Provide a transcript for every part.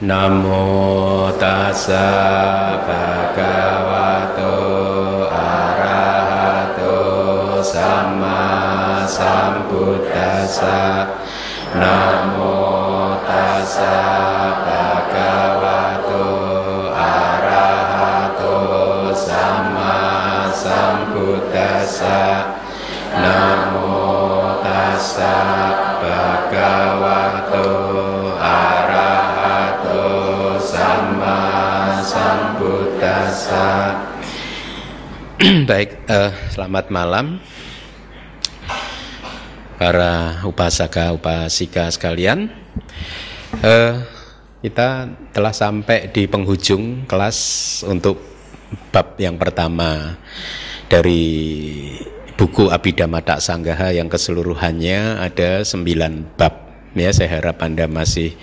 Namo tassa bhagavato arahato sama sambuddhasa Namo selamat malam para upasaka upasika sekalian. Eh, kita telah sampai di penghujung kelas untuk bab yang pertama dari buku Abhidhamma Tak Sanggaha yang keseluruhannya ada sembilan bab. Ya, saya harap Anda masih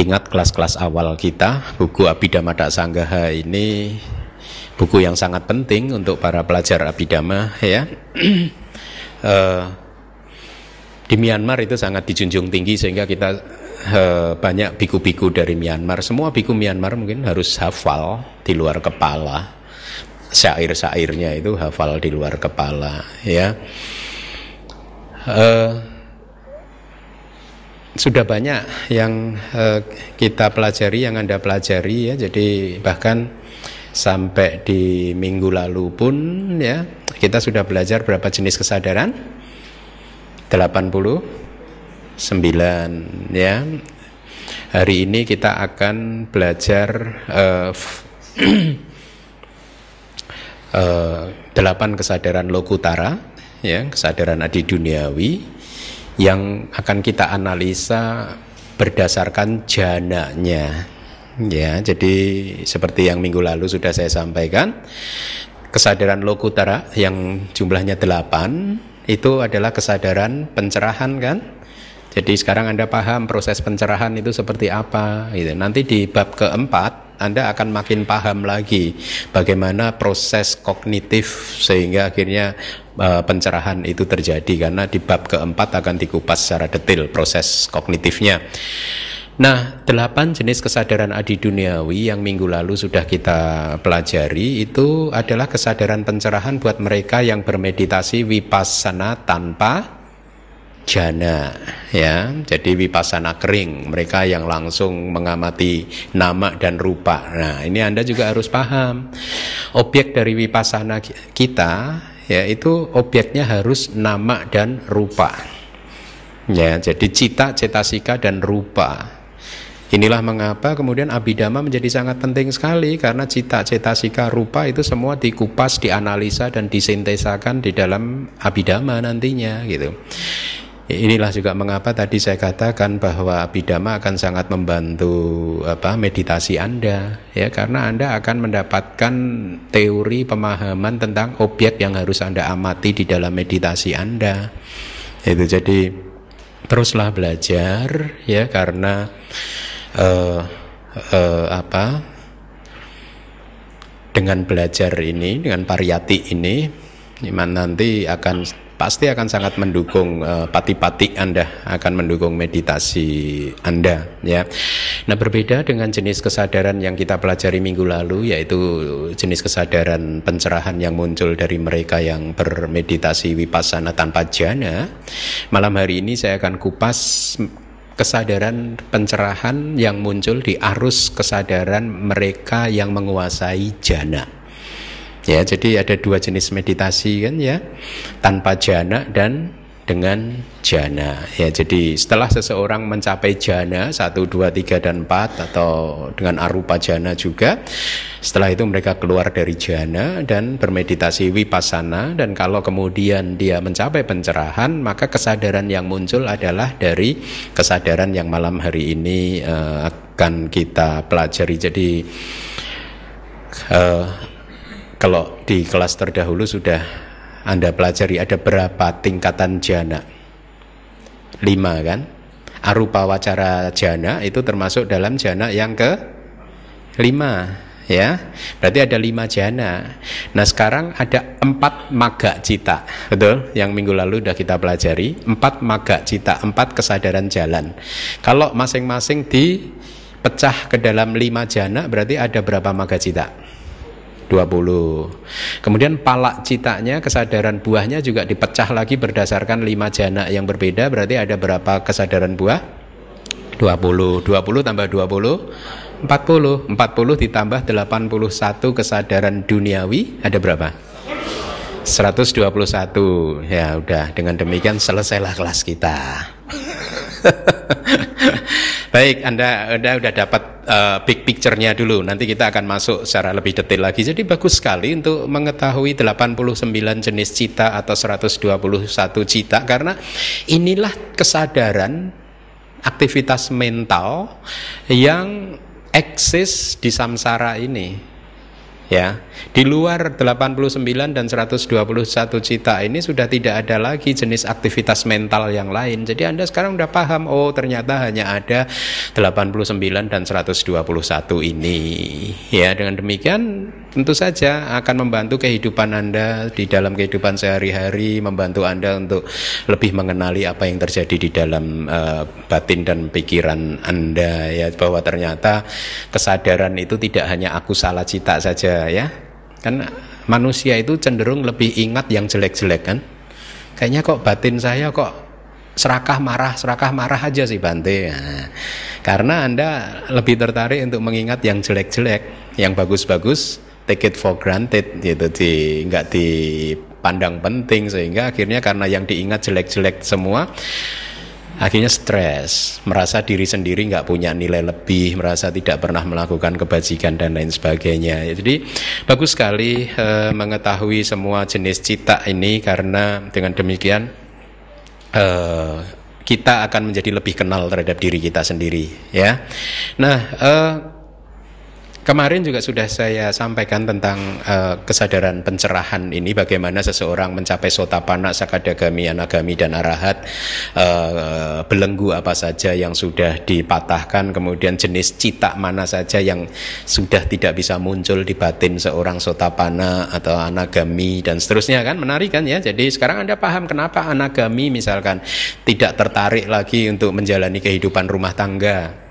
ingat kelas-kelas awal kita. Buku Abhidhamma Tak Sanggaha ini buku yang sangat penting untuk para pelajar Abhidhamma ya. Eh, di Myanmar itu sangat dijunjung tinggi sehingga kita eh, banyak biku-biku dari Myanmar. Semua biku Myanmar mungkin harus hafal di luar kepala. Syair-syairnya itu hafal di luar kepala ya. Eh, sudah banyak yang eh, kita pelajari, yang Anda pelajari ya. Jadi bahkan sampai di minggu lalu pun ya kita sudah belajar berapa jenis kesadaran? 89 ya. Hari ini kita akan belajar eh, eh, delapan kesadaran lokutara ya, kesadaran adi duniawi yang akan kita analisa berdasarkan jananya ya. Jadi seperti yang minggu lalu sudah saya sampaikan, kesadaran lokutara yang jumlahnya delapan itu adalah kesadaran pencerahan kan jadi sekarang Anda paham proses pencerahan itu seperti apa gitu. Nanti di bab keempat Anda akan makin paham lagi bagaimana proses kognitif sehingga akhirnya uh, pencerahan itu terjadi karena di bab keempat akan dikupas secara detail proses kognitifnya. Nah, delapan jenis kesadaran adi duniawi yang minggu lalu sudah kita pelajari itu adalah kesadaran pencerahan buat mereka yang bermeditasi vipassana tanpa jana ya. Jadi vipassana kering, mereka yang langsung mengamati nama dan rupa. Nah, ini Anda juga harus paham. Objek dari vipassana kita ya itu objeknya harus nama dan rupa. Ya, jadi cita, cetasika dan rupa. Inilah mengapa kemudian abidama menjadi sangat penting sekali karena cita, cetasika, rupa itu semua dikupas, dianalisa dan disintesakan di dalam abidama nantinya gitu. Inilah juga mengapa tadi saya katakan bahwa abidama akan sangat membantu apa meditasi Anda ya karena Anda akan mendapatkan teori pemahaman tentang objek yang harus Anda amati di dalam meditasi Anda. Itu jadi teruslah belajar ya karena uh, uh, apa dengan belajar ini dengan pariyati ini iman nanti akan pasti akan sangat mendukung uh, pati-pati Anda akan mendukung meditasi Anda ya. Nah, berbeda dengan jenis kesadaran yang kita pelajari minggu lalu yaitu jenis kesadaran pencerahan yang muncul dari mereka yang bermeditasi vipassana tanpa jana. Malam hari ini saya akan kupas kesadaran pencerahan yang muncul di arus kesadaran mereka yang menguasai jana. Ya, jadi ada dua jenis meditasi kan ya, tanpa jana dan dengan jana. Ya, jadi setelah seseorang mencapai jana satu, dua, tiga dan empat atau dengan arupa jana juga, setelah itu mereka keluar dari jana dan bermeditasi vipassana dan kalau kemudian dia mencapai pencerahan, maka kesadaran yang muncul adalah dari kesadaran yang malam hari ini uh, akan kita pelajari. Jadi uh, kalau di kelas terdahulu sudah Anda pelajari ada berapa tingkatan jana? Lima kan? Arupa wacara jana itu termasuk dalam jana yang ke lima ya berarti ada lima jana nah sekarang ada empat maga cita betul yang minggu lalu sudah kita pelajari empat maga cita empat kesadaran jalan kalau masing-masing di pecah ke dalam lima jana berarti ada berapa maga cita? 20 Kemudian palak citanya kesadaran buahnya juga dipecah lagi berdasarkan lima jana yang berbeda. Berarti ada berapa kesadaran buah? 20 20 tambah 20 40 40 ditambah 81 kesadaran duniawi ada berapa? 121 ya udah. Dengan demikian selesailah kelas kita Baik, Anda Anda udah dapat uh, big picture-nya dulu. Nanti kita akan masuk secara lebih detail lagi. Jadi bagus sekali untuk mengetahui 89 jenis cita atau 121 cita karena inilah kesadaran aktivitas mental yang eksis di samsara ini ya. Di luar 89 dan 121 cita ini sudah tidak ada lagi jenis aktivitas mental yang lain. Jadi Anda sekarang udah paham oh ternyata hanya ada 89 dan 121 ini. Ya dengan demikian tentu saja akan membantu kehidupan Anda di dalam kehidupan sehari-hari membantu Anda untuk lebih mengenali apa yang terjadi di dalam uh, batin dan pikiran Anda ya bahwa ternyata kesadaran itu tidak hanya aku salah cita saja ya. Kan manusia itu cenderung lebih ingat yang jelek-jelek kan? Kayaknya kok batin saya kok serakah marah serakah marah aja sih Bante. Nah, karena anda lebih tertarik untuk mengingat yang jelek-jelek yang bagus-bagus take it for granted gitu di nggak dipandang penting sehingga akhirnya karena yang diingat jelek-jelek semua akhirnya stres, merasa diri sendiri nggak punya nilai lebih, merasa tidak pernah melakukan kebajikan dan lain sebagainya. Jadi bagus sekali e, mengetahui semua jenis cita ini karena dengan demikian e, kita akan menjadi lebih kenal terhadap diri kita sendiri, ya. Nah. E, Kemarin juga sudah saya sampaikan tentang uh, kesadaran pencerahan ini bagaimana seseorang mencapai sotapana, sakadagami, anagami dan arahat uh, belenggu apa saja yang sudah dipatahkan kemudian jenis cita mana saja yang sudah tidak bisa muncul di batin seorang sotapana atau anagami dan seterusnya kan menarik kan ya. Jadi sekarang Anda paham kenapa anagami misalkan tidak tertarik lagi untuk menjalani kehidupan rumah tangga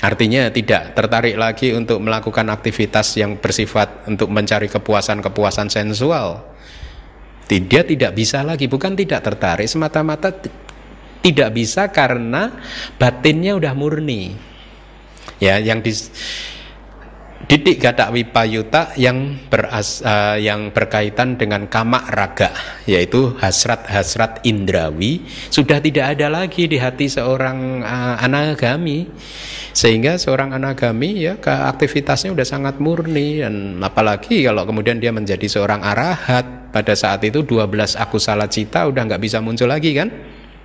Artinya tidak tertarik lagi untuk melakukan aktivitas yang bersifat untuk mencari kepuasan-kepuasan sensual. Dia tidak bisa lagi, bukan tidak tertarik, semata-mata tidak bisa karena batinnya udah murni. Ya, yang di Didik gadak wipayuta yang beras, uh, yang berkaitan dengan kamak raga yaitu hasrat-hasrat indrawi sudah tidak ada lagi di hati seorang uh, anagami sehingga seorang anagami ya ke aktivitasnya udah sangat murni. Dan apalagi kalau kemudian dia menjadi seorang arahat pada saat itu 12 salah cita udah nggak bisa muncul lagi kan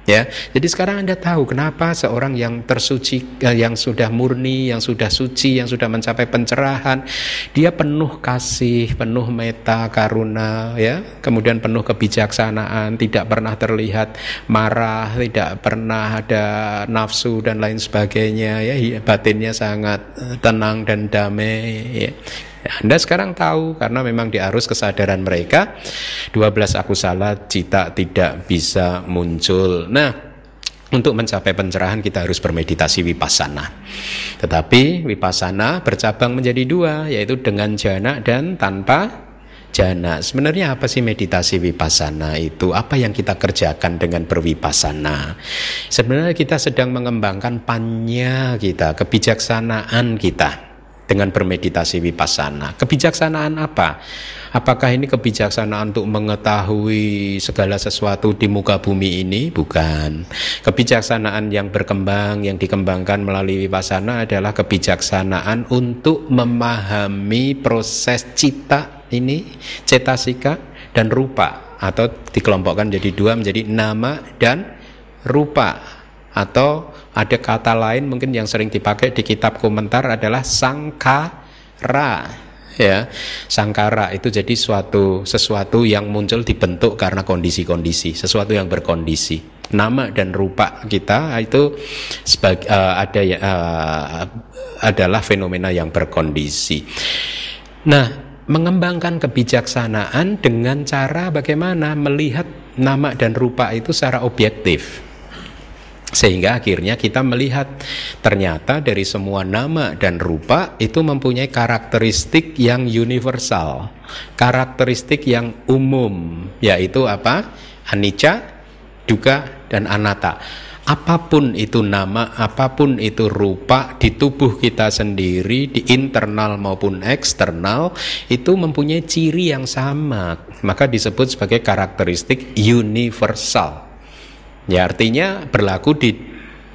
Ya, jadi sekarang anda tahu kenapa seorang yang tersuci, eh, yang sudah murni, yang sudah suci, yang sudah mencapai pencerahan, dia penuh kasih, penuh meta, karuna, ya, kemudian penuh kebijaksanaan, tidak pernah terlihat marah, tidak pernah ada nafsu dan lain sebagainya, ya, batinnya sangat eh, tenang dan damai. Ya. Anda sekarang tahu karena memang di arus kesadaran mereka 12 aku salah cita tidak bisa muncul. Nah, untuk mencapai pencerahan kita harus bermeditasi vipassana. Tetapi vipassana bercabang menjadi dua, yaitu dengan jana dan tanpa jana. Sebenarnya apa sih meditasi vipassana itu? Apa yang kita kerjakan dengan bervipassana? Sebenarnya kita sedang mengembangkan panya kita, kebijaksanaan kita dengan bermeditasi vipassana. Kebijaksanaan apa? Apakah ini kebijaksanaan untuk mengetahui segala sesuatu di muka bumi ini? Bukan. Kebijaksanaan yang berkembang, yang dikembangkan melalui vipassana adalah kebijaksanaan untuk memahami proses cita ini, cetasika dan rupa atau dikelompokkan jadi dua menjadi nama dan rupa atau ada kata lain mungkin yang sering dipakai di kitab komentar adalah sangkara ya. Sangkara itu jadi suatu sesuatu yang muncul dibentuk karena kondisi-kondisi sesuatu yang berkondisi. Nama dan rupa kita itu sebagai uh, ada ya uh, adalah fenomena yang berkondisi. Nah mengembangkan kebijaksanaan dengan cara bagaimana melihat nama dan rupa itu secara objektif Sehingga akhirnya kita melihat ternyata dari semua nama dan rupa itu mempunyai karakteristik yang universal, karakteristik yang umum, yaitu apa? Anicca, duka, dan anatta. Apa pun itu nama, apa pun itu rupa di tubuh kita sendiri, di internal maupun eksternal, itu mempunyai ciri yang sama, maka disebut sebagai karakteristik universal. Ya artinya berlaku di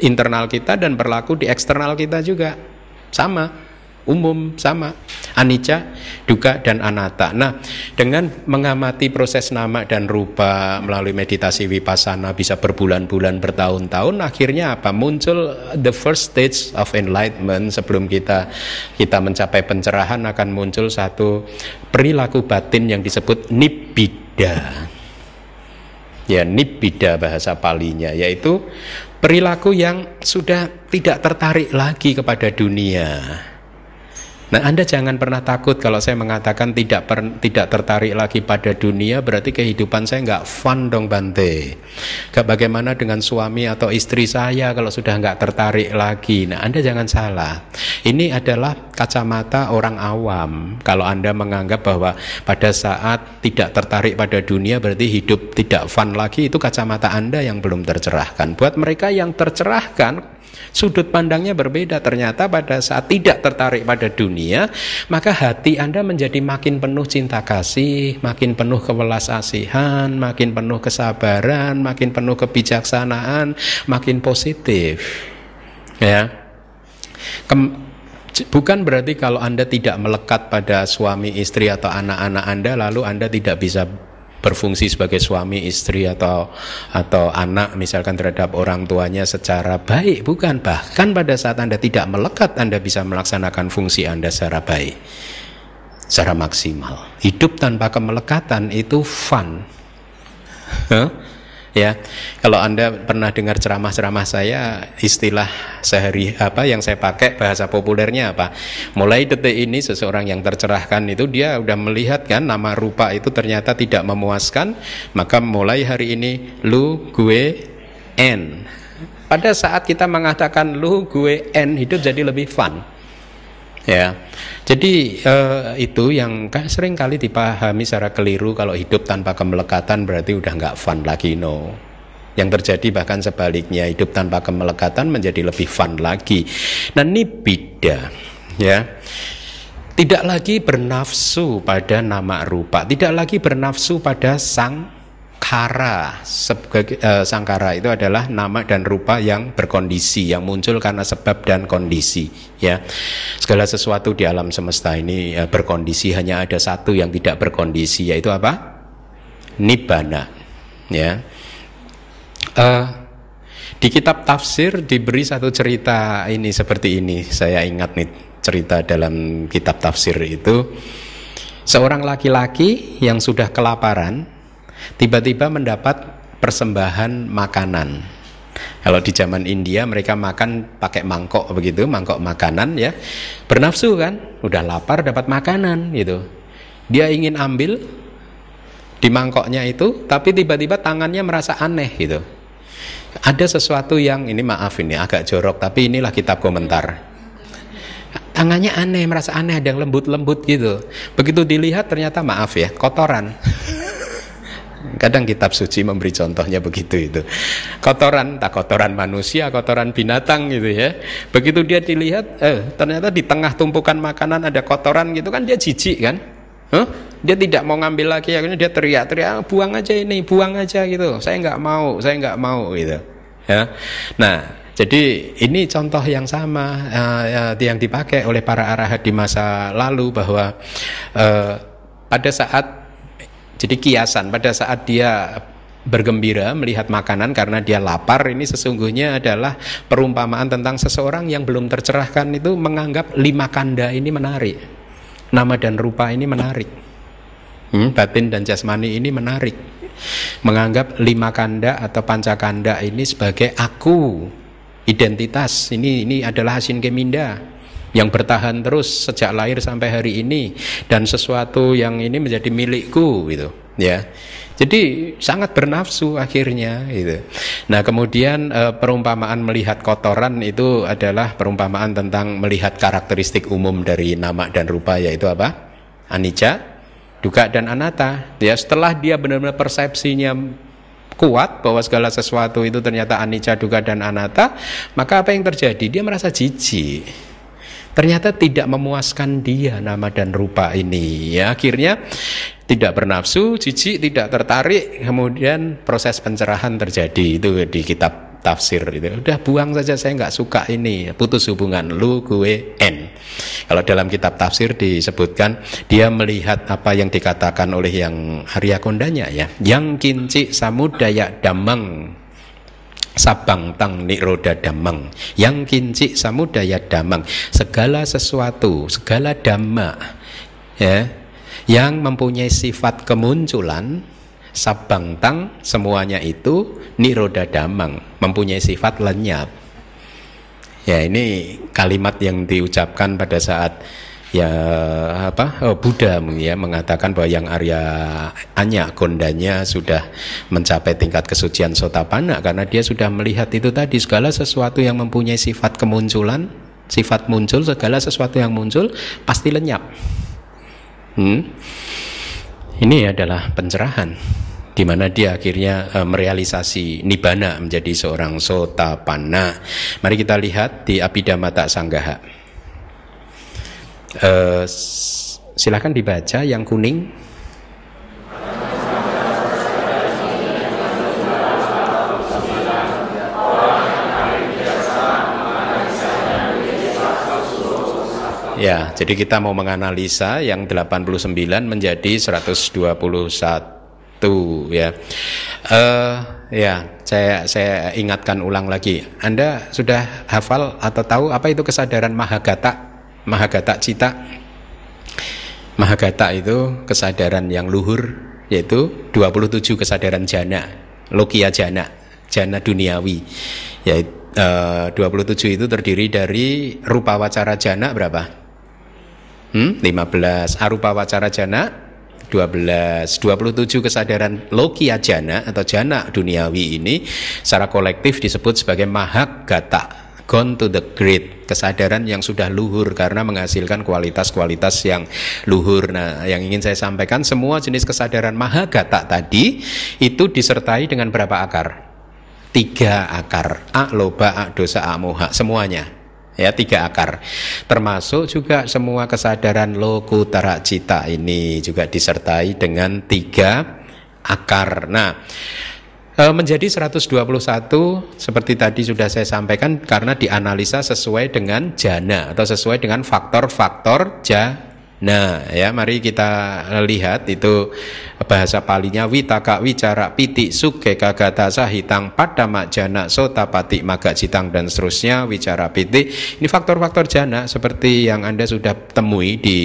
internal kita dan berlaku di eksternal kita juga. Sama, umum sama. Anicca, duka dan anatta. Nah, dengan mengamati proses nama dan rupa melalui meditasi vipassana bisa berbulan-bulan, bertahun-tahun, akhirnya apa? Muncul the first stage of enlightenment sebelum kita kita mencapai pencerahan akan muncul satu perilaku batin yang disebut nibbida ya nibbida bahasa palinya yaitu perilaku yang sudah tidak tertarik lagi kepada dunia Nah, Anda jangan pernah takut kalau saya mengatakan tidak per, tidak tertarik lagi pada dunia, berarti kehidupan saya nggak fun dong Bante. Gak bagaimana dengan suami atau istri saya kalau sudah nggak tertarik lagi. Nah, Anda jangan salah. Ini adalah kacamata orang awam. Kalau Anda menganggap bahwa pada saat tidak tertarik pada dunia berarti hidup tidak fun lagi, itu kacamata Anda yang belum tercerahkan. Buat mereka yang tercerahkan, Sudut pandangnya berbeda. Ternyata pada saat tidak tertarik pada dunia, maka hati Anda menjadi makin penuh cinta kasih, makin penuh kewelas asihan, makin penuh kesabaran, makin penuh kebijaksanaan, makin positif. Ya. Kem bukan berarti kalau Anda tidak melekat pada suami, istri atau anak-anak Anda lalu Anda tidak bisa berfungsi sebagai suami istri atau atau anak misalkan terhadap orang tuanya secara baik bukan? Bahkan pada saat Anda tidak melekat Anda bisa melaksanakan fungsi Anda secara baik secara maksimal. Hidup tanpa kemelekatan itu fun. Huh? Ya kalau anda pernah dengar ceramah-ceramah saya istilah sehari apa yang saya pakai bahasa populernya apa? Mulai detik ini seseorang yang tercerahkan itu dia udah melihat kan nama rupa itu ternyata tidak memuaskan maka mulai hari ini lu gue n pada saat kita mengatakan lu gue n hidup jadi lebih fun ya. Jadi uh, itu yang sering kali dipahami secara keliru kalau hidup tanpa kemelekatan berarti udah nggak fun lagi no. Yang terjadi bahkan sebaliknya hidup tanpa kemelekatan menjadi lebih fun lagi. Nah ini beda ya. Tidak lagi bernafsu pada nama rupa tidak lagi bernafsu pada sang Sangkara, uh, sangkara itu adalah nama dan rupa yang berkondisi, yang muncul karena sebab dan kondisi. Ya, segala sesuatu di alam semesta ini uh, berkondisi, hanya ada satu yang tidak berkondisi, yaitu apa? Nibbana. Ya, uh, di kitab tafsir diberi satu cerita ini seperti ini. Saya ingat nih cerita dalam kitab tafsir itu seorang laki-laki yang sudah kelaparan tiba-tiba mendapat persembahan makanan. Kalau di zaman India mereka makan pakai mangkok begitu, mangkok makanan ya. Bernafsu kan, udah lapar dapat makanan gitu. Dia ingin ambil di mangkoknya itu, tapi tiba-tiba tangannya merasa aneh gitu. Ada sesuatu yang ini maaf ini agak jorok, tapi inilah kitab komentar. Tangannya aneh, merasa aneh, ada yang lembut-lembut gitu. Begitu dilihat ternyata maaf ya, kotoran. Kadang kitab suci memberi contohnya begitu itu. Kotoran, tak kotoran manusia, kotoran binatang gitu ya. Begitu dia dilihat, eh ternyata di tengah tumpukan makanan ada kotoran gitu kan dia jijik kan. Huh? Dia tidak mau ngambil lagi, akhirnya dia teriak-teriak, buang aja ini, buang aja gitu. Saya nggak mau, saya nggak mau gitu. Ya. Nah, jadi ini contoh yang sama uh, yang dipakai oleh para arahat di masa lalu bahwa uh, pada saat jadi kiasan pada saat dia bergembira melihat makanan karena dia lapar ini sesungguhnya adalah perumpamaan tentang seseorang yang belum tercerahkan itu menganggap lima kanda ini menarik. Nama dan rupa ini menarik. Hmm, batin dan jasmani ini menarik. Menganggap lima kanda atau pancakanda ini sebagai aku, identitas. Ini ini adalah hasil keminda yang bertahan terus sejak lahir sampai hari ini dan sesuatu yang ini menjadi milikku gitu. ya. Jadi sangat bernafsu akhirnya itu. Nah, kemudian e, perumpamaan melihat kotoran itu adalah perumpamaan tentang melihat karakteristik umum dari nama dan rupa yaitu apa? Anicca, duka dan anatta. Ya, setelah dia benar-benar persepsinya kuat bahwa segala sesuatu itu ternyata anicca, duka dan anatta, maka apa yang terjadi? Dia merasa jijik ternyata tidak memuaskan dia nama dan rupa ini. Ya akhirnya tidak bernafsu jijik tidak tertarik. Kemudian proses pencerahan terjadi itu di kitab tafsir itu. Udah buang saja saya nggak suka ini. Putus hubungan lu gue n kalau dalam kitab tafsir disebutkan dia melihat apa yang dikatakan oleh yang Arya Kondanya ya. Yang kinci samudaya damang sabang tang niroda damang. Yang kinci samudaya damang. Segala sesuatu segala dhamma ya yang mempunyai sifat kemunculan sabang tang semuanya itu niroda damang mempunyai sifat lenyap. Ya ini kalimat yang diucapkan pada saat ya apa oh, Buddha ya mengatakan bahwa yang Arya Anya kondanya sudah mencapai tingkat kesucian sotapana karena dia sudah melihat itu tadi segala sesuatu yang mempunyai sifat kemunculan sifat muncul segala sesuatu yang muncul pasti lenyap. Hmm? ini adalah pencerahan di mana dia akhirnya e, merealisasi nibana menjadi seorang sotapana mari kita lihat di Abhidhamma Sanggaha Uh, silahkan dibaca yang kuning. Ya, jadi kita mau menganalisa yang 89 menjadi 121 ya. Uh, ya, saya saya ingatkan ulang lagi. Anda sudah hafal atau tahu apa itu kesadaran mahagata? Mahagata cita Mahagata itu kesadaran yang luhur yaitu 27 kesadaran jana Lokia jana jana duniawi yaitu eh, 27 itu terdiri dari rupa wacara jana berapa? Hmm? 15 arupa wacara jana 12 27 kesadaran lokia jana atau jana duniawi ini secara kolektif disebut sebagai mahagata gone to the great kesadaran yang sudah luhur karena menghasilkan kualitas-kualitas yang luhur. Nah, yang ingin saya sampaikan semua jenis kesadaran mahagata tadi itu disertai dengan berapa akar? Tiga akar. A loba, a dosa, a moha, semuanya. Ya, tiga akar. Termasuk juga semua kesadaran lokutara cita ini juga disertai dengan tiga akar. Nah, menjadi 121 seperti tadi sudah saya sampaikan karena dianalisa sesuai dengan jana atau sesuai dengan faktor-faktor jana. Ya, mari kita lihat itu bahasa palinya witaka wicara piti suke kagata sahitang pada jana sotapati maga citang dan seterusnya wicara piti. Ini faktor-faktor jana seperti yang Anda sudah temui di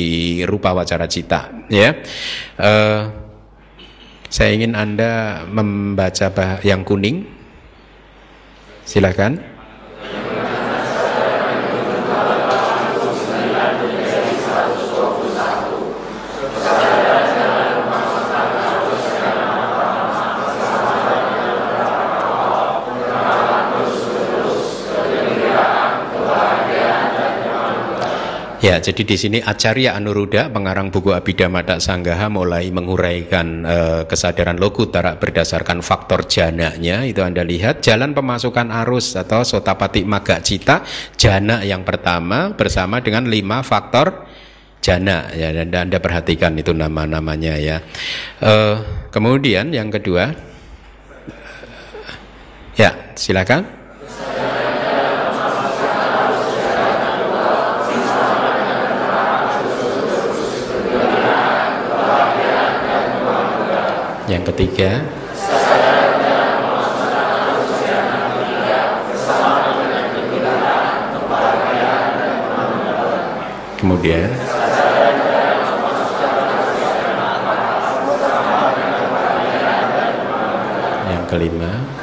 rupa wacara cita, ya. Uh, saya ingin Anda membaca yang kuning. Silakan. Ya, jadi di sini Acarya Anuruddha, pengarang buku Abhidhamma Sanggaha mulai menguraikan uh, kesadaran Lokutara berdasarkan faktor jananya. Itu Anda lihat jalan pemasukan arus atau sotapati maga cita, jana yang pertama bersama dengan lima faktor jana ya dan Anda perhatikan itu nama-namanya ya. Uh, kemudian yang kedua ya, silakan. Ketiga. Kemudian. Yang kelima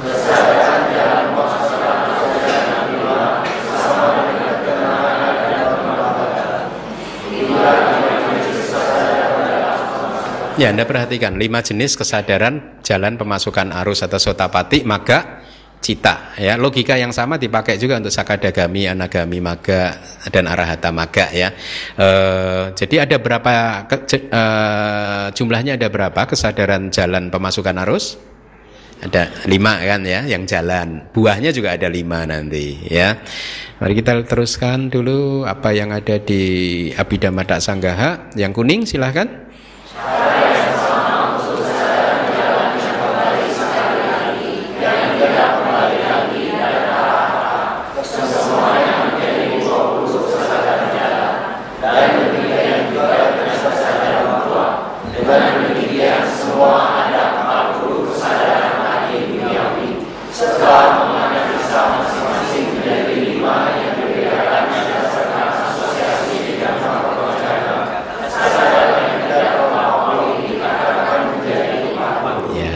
Ya, Anda perhatikan lima jenis kesadaran jalan pemasukan arus atau sotapati, maga, cita. Ya, logika yang sama dipakai juga untuk sakadagami, anagami, maga dan arahata maga ya. E, jadi ada berapa ke, e, jumlahnya ada berapa kesadaran jalan pemasukan arus? Ada lima kan ya yang jalan. Buahnya juga ada lima nanti ya. Mari kita teruskan dulu apa yang ada di Abhidhamma Sanggaha. Yang kuning silahkan.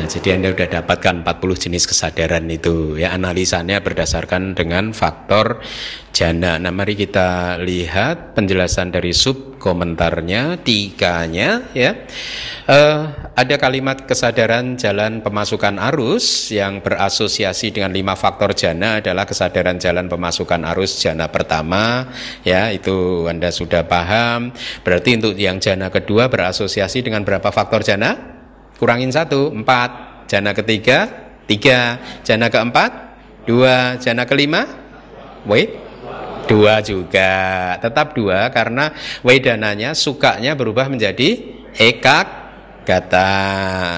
Jadi Anda sudah dapatkan 40 jenis kesadaran itu ya analisanya berdasarkan dengan faktor jana. Nah, mari kita lihat penjelasan dari sub komentarnya, tiganya ya. Uh, ada kalimat kesadaran jalan pemasukan arus yang berasosiasi dengan lima faktor jana adalah kesadaran jalan pemasukan arus jana pertama ya itu Anda sudah paham. Berarti untuk yang jana kedua berasosiasi dengan berapa faktor jana? Kurangin satu, empat. Jana ketiga tiga, jana keempat dua, jana kelima wait. Dua juga, tetap dua karena wedananya sukanya berubah menjadi ekak kata.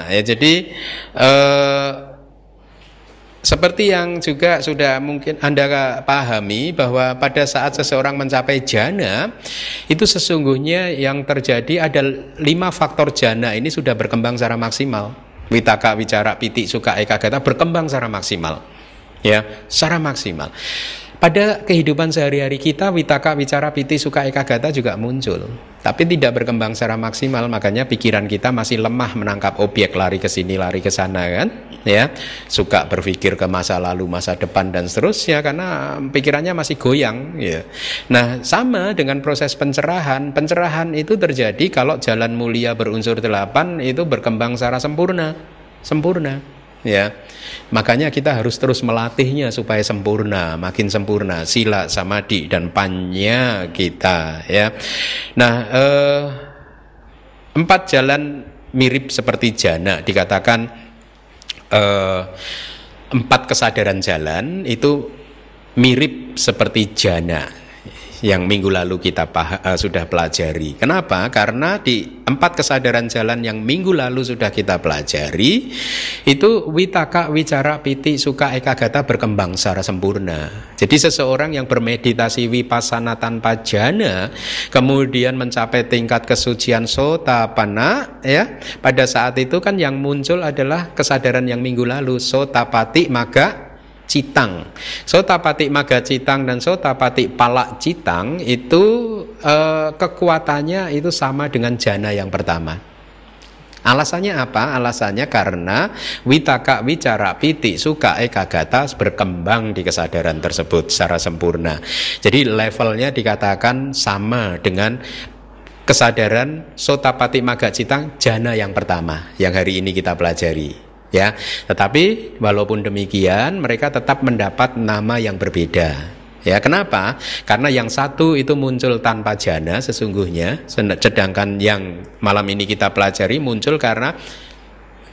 Ya jadi eh, seperti yang juga sudah mungkin Anda pahami bahwa pada saat seseorang mencapai jana itu sesungguhnya yang terjadi ada lima faktor jana ini sudah berkembang secara maksimal. Witaka, wicara, piti, suka, eka, gata berkembang secara maksimal. Ya, secara maksimal. Pada kehidupan sehari-hari kita, witaka, wicara, piti, suka, eka, gata juga muncul. Tapi tidak berkembang secara maksimal, makanya pikiran kita masih lemah menangkap objek lari ke sini, lari ke sana kan? Ya, suka berpikir ke masa lalu, masa depan dan seterusnya karena pikirannya masih goyang. Ya. Nah, sama dengan proses pencerahan. Pencerahan itu terjadi kalau jalan mulia berunsur delapan itu berkembang secara sempurna, sempurna ya. Makanya kita harus terus melatihnya supaya sempurna makin sempurna. Sila samadhi dan panya kita ya. Nah eh, empat jalan mirip seperti jana. Dikatakan eh, empat kesadaran jalan itu mirip seperti jana yang minggu lalu kita uh, sudah pelajari. Kenapa? Karena di empat kesadaran jalan yang minggu lalu sudah kita pelajari itu witaka, wicara, piti, suka, ekagata berkembang secara sempurna. Jadi seseorang yang bermeditasi vipassana tanpa jana kemudian mencapai tingkat kesucian sota pana ya pada saat itu kan yang muncul adalah kesadaran yang minggu lalu sota pati maga Citang. Sotapati Maga Citang dan Sotapati Palak Citang itu eh, kekuatannya itu sama dengan jana yang pertama. Alasannya apa? Alasannya karena witaka wicara piti suka ekagata berkembang di kesadaran tersebut secara sempurna. Jadi levelnya dikatakan sama dengan kesadaran sotapati maga citang jana yang pertama yang hari ini kita pelajari ya. Tetapi walaupun demikian mereka tetap mendapat nama yang berbeda. Ya, kenapa? Karena yang satu itu muncul tanpa jana sesungguhnya, sedangkan yang malam ini kita pelajari muncul karena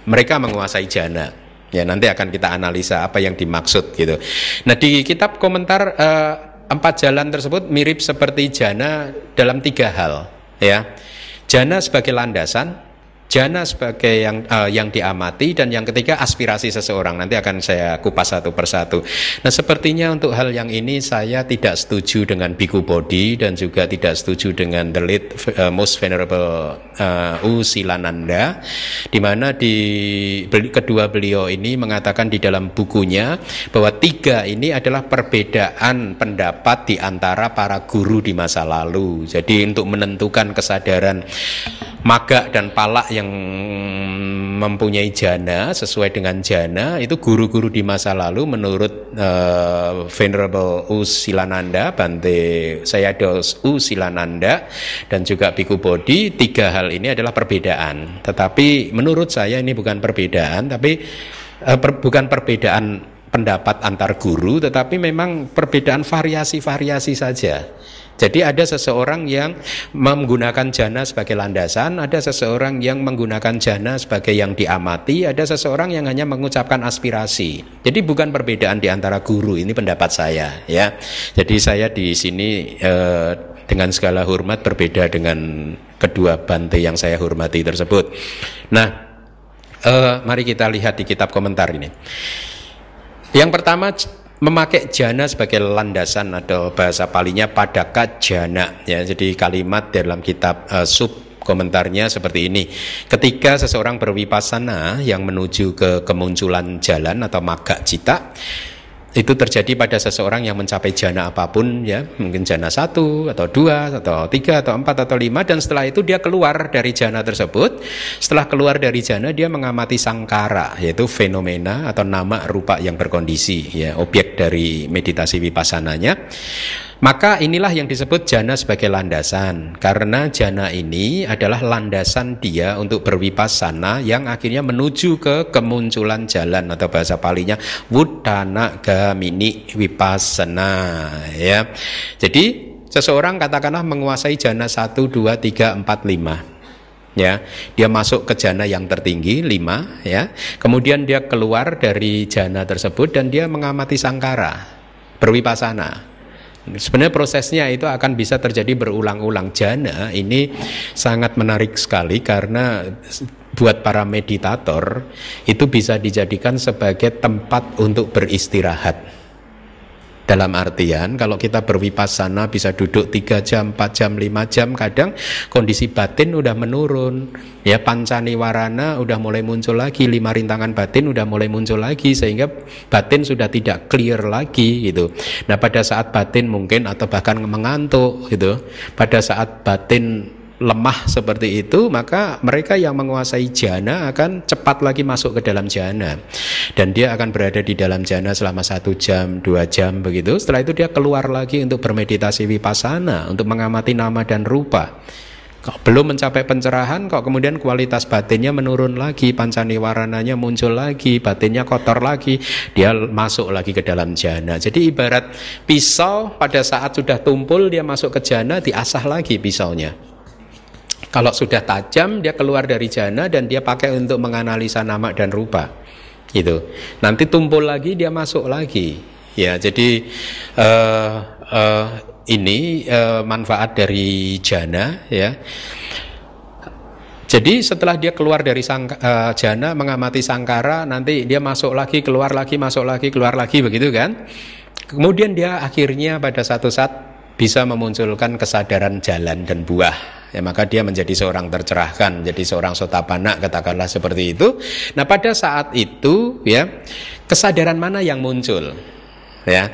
mereka menguasai jana. Ya, nanti akan kita analisa apa yang dimaksud gitu. Nah, di kitab komentar eh, empat jalan tersebut mirip seperti jana dalam tiga hal, ya. Jana sebagai landasan, jana sebagai yang uh, yang diamati dan yang ketiga aspirasi seseorang nanti akan saya kupas satu persatu. Nah sepertinya untuk hal yang ini saya tidak setuju dengan Biku Bodhi dan juga tidak setuju dengan the late uh, most venerable uh, U Silananda di mana di kedua beliau ini mengatakan di dalam bukunya bahwa tiga ini adalah perbedaan pendapat di antara para guru di masa lalu. Jadi untuk menentukan kesadaran maga dan palak yang mempunyai jana sesuai dengan jana itu guru-guru di masa lalu menurut uh, Venerable U. Silananda Bante Sayados U. Silananda dan juga Biku Bodhi tiga hal ini adalah perbedaan. Tetapi menurut saya ini bukan perbedaan tapi uh, per, bukan perbedaan pendapat antar guru tetapi memang perbedaan variasi-variasi saja jadi ada seseorang yang menggunakan jana sebagai landasan, ada seseorang yang menggunakan jana sebagai yang diamati, ada seseorang yang hanya mengucapkan aspirasi. Jadi bukan perbedaan di antara guru, ini pendapat saya ya. Jadi saya di sini eh, dengan segala hormat berbeda dengan kedua bante yang saya hormati tersebut. Nah, eh, mari kita lihat di kitab komentar ini. Yang pertama memakai jana sebagai landasan atau bahasa palinya padaka jana ya. Jadi kalimat dalam kitab uh, sub komentarnya seperti ini. Ketika seseorang berwipasana yang menuju ke kemunculan jalan atau maga cita itu terjadi pada seseorang yang mencapai jana apa pun ya. Mungkin jana satu atau dua atau tiga atau empat atau lima. Dan setelah itu dia keluar dari jana tersebut. Setelah keluar dari jana dia mengamati sangkara yaitu fenomena atau nama rupa yang berkondisi ya. Objek dari meditasi wipassananya maka inilah yang disebut jana sebagai landasan. Karena jana ini adalah landasan dia untuk berwipasana Yang akhirnya menuju ke kemunculan jalan Atau bahasa palinya Wudana gamini wipasana ya. Jadi seseorang katakanlah menguasai jana 1, 2, 3, 4, 5 ya. Dia masuk ke jana yang tertinggi lima ya. Kemudian dia keluar dari jana tersebut dan dia mengamati sangkara berwipasana Sebenarnya prosesnya itu akan bisa terjadi berulang-ulang. Jana ini sangat menarik sekali karena buat para meditator itu bisa dijadikan sebagai tempat untuk beristirahat. Dalam artian kalau kita berwipasana bisa duduk 3 jam, 4 jam, 5 jam Kadang kondisi batin udah menurun. Ya pancani warana udah mulai muncul lagi Lima rintangan batin udah mulai muncul lagi Sehingga batin sudah tidak clear lagi gitu. Nah pada saat batin mungkin atau bahkan mengantuk gitu. Pada saat batin lemah seperti itu maka mereka yang menguasai jana akan cepat lagi masuk ke dalam jana. Dan dia akan berada di dalam jana selama satu jam dua jam begitu. Setelah itu dia keluar lagi untuk bermeditasi vipassana untuk mengamati nama dan rupa. Kok belum mencapai pencerahan kok kemudian kualitas batinnya menurun lagi pancani warananya muncul lagi batinnya kotor lagi dia masuk lagi ke dalam jana. Jadi ibarat pisau pada saat sudah tumpul dia masuk ke jana diasah lagi pisaunya kalau sudah tajam dia keluar dari jana dan dia pakai untuk menganalisa nama dan rupa. Itu. Nanti tumpul lagi dia masuk lagi. Ya, jadi uh, uh, ini uh, manfaat dari jana ya. Jadi setelah dia keluar dari sang, uh, jana mengamati sangkara, nanti dia masuk lagi, keluar lagi, masuk lagi, keluar lagi begitu kan? Kemudian dia akhirnya pada satu saat bisa memunculkan kesadaran jalan dan buah ya maka dia menjadi seorang tercerahkan, menjadi seorang sotapana katakanlah seperti itu. Nah, pada saat itu ya kesadaran mana yang muncul? Ya.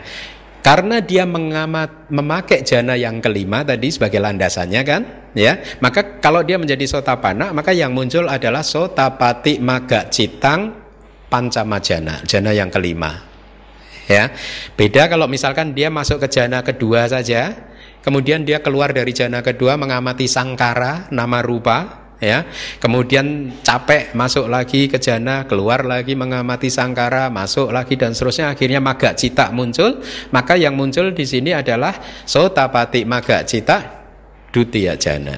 Karena dia mengamat memakai jana yang kelima tadi sebagai landasannya kan, ya. Maka kalau dia menjadi sotapana, maka yang muncul adalah sotapati maga citang pancamajana, jana yang kelima. Ya. Beda kalau misalkan dia masuk ke jana kedua saja, Kemudian dia keluar dari jana kedua mengamati sangkara nama rupa ya. Kemudian capek masuk lagi ke jana, keluar lagi mengamati sangkara, masuk lagi dan seterusnya akhirnya maga cita muncul. Maka yang muncul di sini adalah sotapati maga cita dutia jana.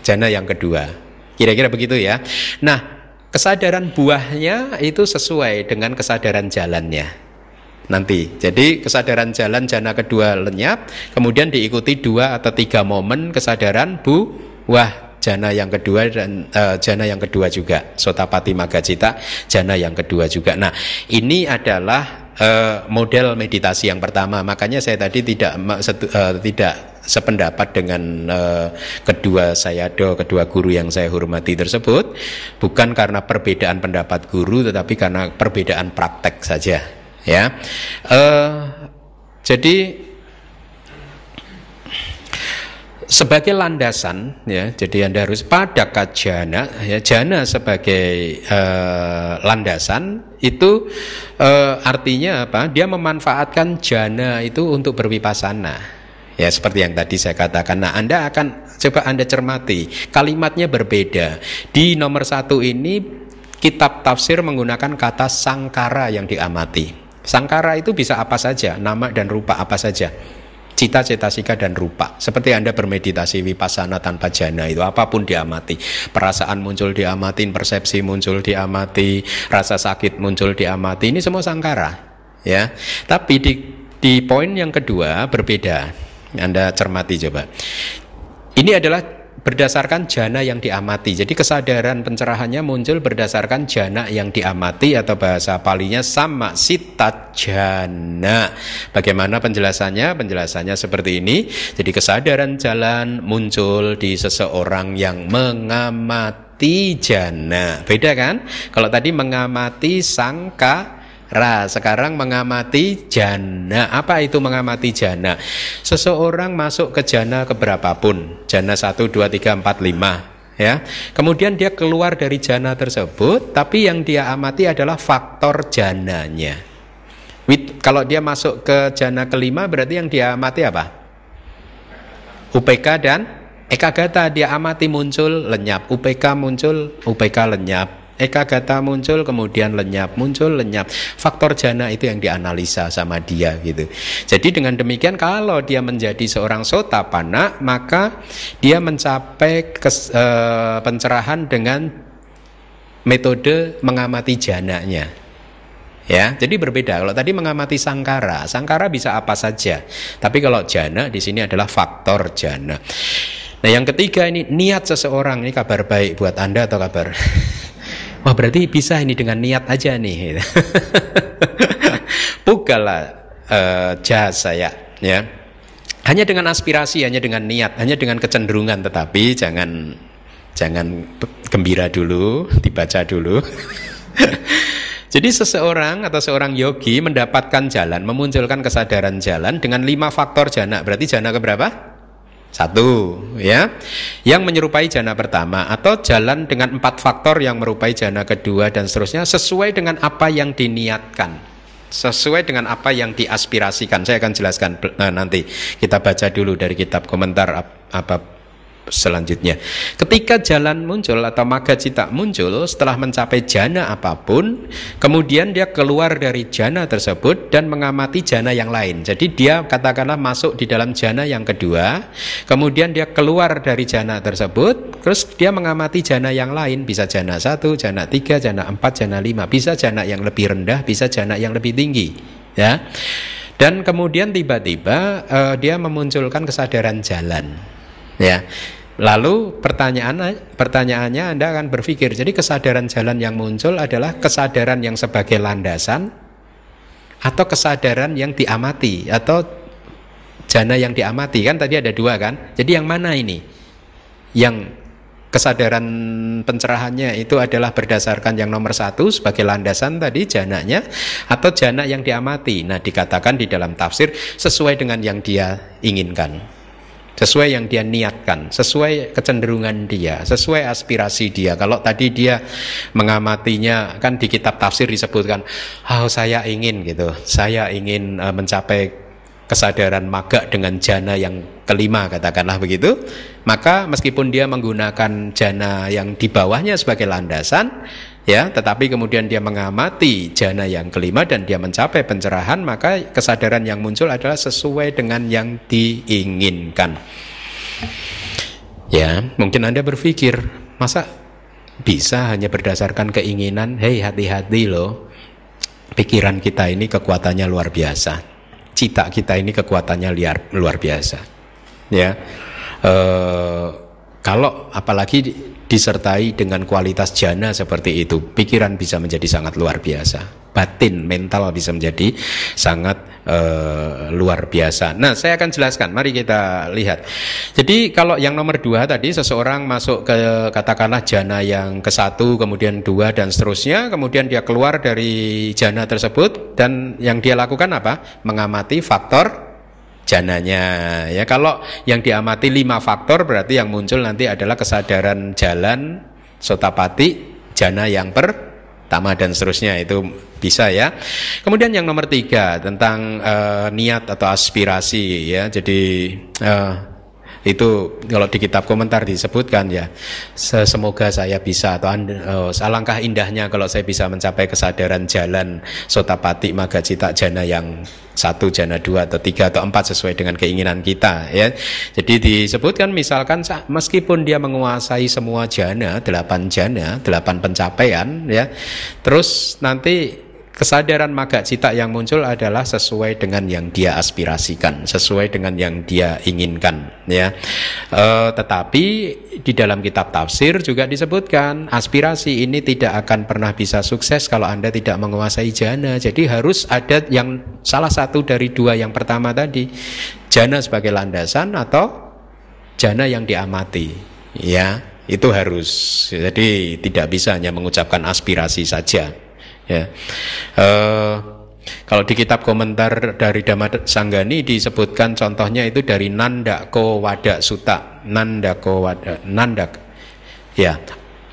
Jana yang kedua. Kira-kira begitu ya. Nah, kesadaran buahnya itu sesuai dengan kesadaran jalannya nanti. Jadi kesadaran jalan jana kedua lenyap, kemudian diikuti dua atau tiga momen kesadaran bu wah jana yang kedua dan uh, jana yang kedua juga sotapati magacita jana yang kedua juga. Nah ini adalah uh, model meditasi yang pertama. Makanya saya tadi tidak uh, tidak sependapat dengan uh, kedua saya do kedua guru yang saya hormati tersebut bukan karena perbedaan pendapat guru tetapi karena perbedaan praktek saja ya. Uh, jadi sebagai landasan ya jadi anda harus pada kajana ya jana sebagai uh, landasan itu uh, artinya apa? Dia memanfaatkan jana itu untuk berwipasana. Ya seperti yang tadi saya katakan. Nah anda akan coba anda cermati kalimatnya berbeda. Di nomor satu ini kitab tafsir menggunakan kata sangkara yang diamati sangkara itu bisa apa saja nama dan rupa apa saja cita, cetasika dan rupa. Seperti Anda bermeditasi vipassana tanpa jana itu apa pun diamati. Perasaan muncul diamati, persepsi muncul diamati, rasa sakit muncul diamati. Ini semua sangkara, ya. Tapi di di poin yang kedua berbeda. Anda cermati coba. Ini adalah berdasarkan jana yang diamati. Jadi kesadaran pencerahannya muncul berdasarkan jana yang diamati atau bahasa palinya sama sita jana. Bagaimana penjelasannya? Penjelasannya seperti ini. Jadi kesadaran jalan muncul di seseorang yang mengamati jana. Beda kan? Kalau tadi mengamati sangka Ra, sekarang mengamati jana. Apa itu mengamati jana? Seseorang masuk ke jana keberapapun, jana 1, 2, 3, 4, 5 ya. Kemudian dia keluar dari jana tersebut, tapi yang dia amati adalah faktor jananya. Kalau dia masuk ke jana kelima berarti yang dia amati apa? UPK dan ekagata dia amati muncul lenyap, UPK muncul, UPK lenyap, Eka gata muncul kemudian lenyap muncul lenyap. Faktor jana itu yang dianalisa sama dia gitu. Jadi dengan demikian kalau dia menjadi seorang sotapana maka dia mencapai kes, e, pencerahan dengan metode mengamati jananya. Ya jadi berbeda. Kalau tadi mengamati sangkara sangkara bisa apa saja. Tapi kalau jana di sini adalah faktor jana. Nah yang ketiga ini niat seseorang. Ini kabar baik buat anda atau kabar Wah berarti bisa ini dengan niat aja nih. Bukalah uh, jasa ya, ya. Hanya dengan aspirasi, hanya dengan niat, hanya dengan kecenderungan, tetapi jangan jangan gembira dulu, dibaca dulu. Jadi seseorang atau seorang yogi mendapatkan jalan, memunculkan kesadaran jalan dengan lima faktor jana. Berarti jana keberapa? Satu, ya, yang menyerupai jana pertama atau jalan dengan empat faktor yang merupai jana kedua dan seterusnya sesuai dengan apa yang diniatkan, sesuai dengan apa yang diaspirasikan. Saya akan jelaskan nah, nanti. Kita baca dulu dari kitab komentar apa selanjutnya. Ketika jalan muncul atau maga cita muncul setelah mencapai jana apa pun, kemudian dia keluar dari jana tersebut dan mengamati jana yang lain. Jadi dia katakanlah masuk di dalam jana yang kedua, kemudian dia keluar dari jana tersebut, terus dia mengamati jana yang lain, bisa jana satu, jana tiga, jana empat, jana lima, bisa jana yang lebih rendah, bisa jana yang lebih tinggi, ya. Dan kemudian tiba-tiba uh, dia memunculkan kesadaran jalan, ya. Lalu pertanyaan pertanyaannya Anda akan berpikir, jadi kesadaran jalan yang muncul adalah kesadaran yang sebagai landasan atau kesadaran yang diamati atau jana yang diamati kan tadi ada dua kan? Jadi yang mana ini? Yang kesadaran pencerahannya itu adalah berdasarkan yang nomor satu sebagai landasan tadi jananya atau jana yang diamati. Nah dikatakan di dalam tafsir sesuai dengan yang dia inginkan sesuai yang dia niatkan, sesuai kecenderungan dia, sesuai aspirasi dia. Kalau tadi dia mengamatinya kan di kitab tafsir disebutkan, "Oh, saya ingin gitu. Saya ingin uh, mencapai kesadaran maga dengan jana yang kelima katakanlah begitu maka meskipun dia menggunakan jana yang di bawahnya sebagai landasan ya tetapi kemudian dia mengamati jana yang kelima dan dia mencapai pencerahan maka kesadaran yang muncul adalah sesuai dengan yang diinginkan. Ya mungkin anda berpikir masa bisa hanya berdasarkan keinginan? Hei hati-hati loh. Pikiran kita ini kekuatannya luar biasa. Cita kita ini kekuatannya liar, luar biasa. Ya e, kalau apalagi disertai dengan kualitas jana seperti itu, pikiran bisa menjadi sangat luar biasa. Batin, mental bisa menjadi sangat uh, luar biasa. Nah, saya akan jelaskan. Mari kita lihat. Jadi kalau yang nomor dua tadi seseorang masuk ke katakanlah jana yang ke satu, kemudian dua dan seterusnya, kemudian dia keluar dari jana tersebut dan yang dia lakukan apa? Mengamati faktor jananya. Ya kalau yang diamati lima faktor berarti yang muncul nanti adalah kesadaran jalan sotapati jana yang pertama dan seterusnya. Itu bisa ya. Kemudian yang nomor tiga tentang uh, niat atau aspirasi ya. Jadi uh, itu kalau di kitab komentar disebutkan ya semoga saya bisa atau oh, alangkah indahnya kalau saya bisa mencapai kesadaran jalan sotapati maga cita jana yang satu jana dua atau tiga atau empat sesuai dengan keinginan kita ya. Jadi disebutkan misalkan meskipun dia menguasai semua jana delapan jana delapan pencapaian ya terus nanti Kesadaran maga cita yang muncul adalah sesuai dengan yang dia aspirasikan, sesuai dengan yang dia inginkan, ya. E, tetapi di dalam kitab tafsir juga disebutkan aspirasi ini tidak akan pernah bisa sukses kalau anda tidak menguasai jana. Jadi harus ada yang salah satu dari dua yang pertama tadi, jana sebagai landasan atau jana yang diamati, ya. Itu harus. Jadi tidak bisa hanya mengucapkan aspirasi saja ya. Uh, kalau di kitab komentar dari Dhamma Sanggani disebutkan contohnya itu dari Nandako Wada Suta Nandako Wada Nandak. Ya.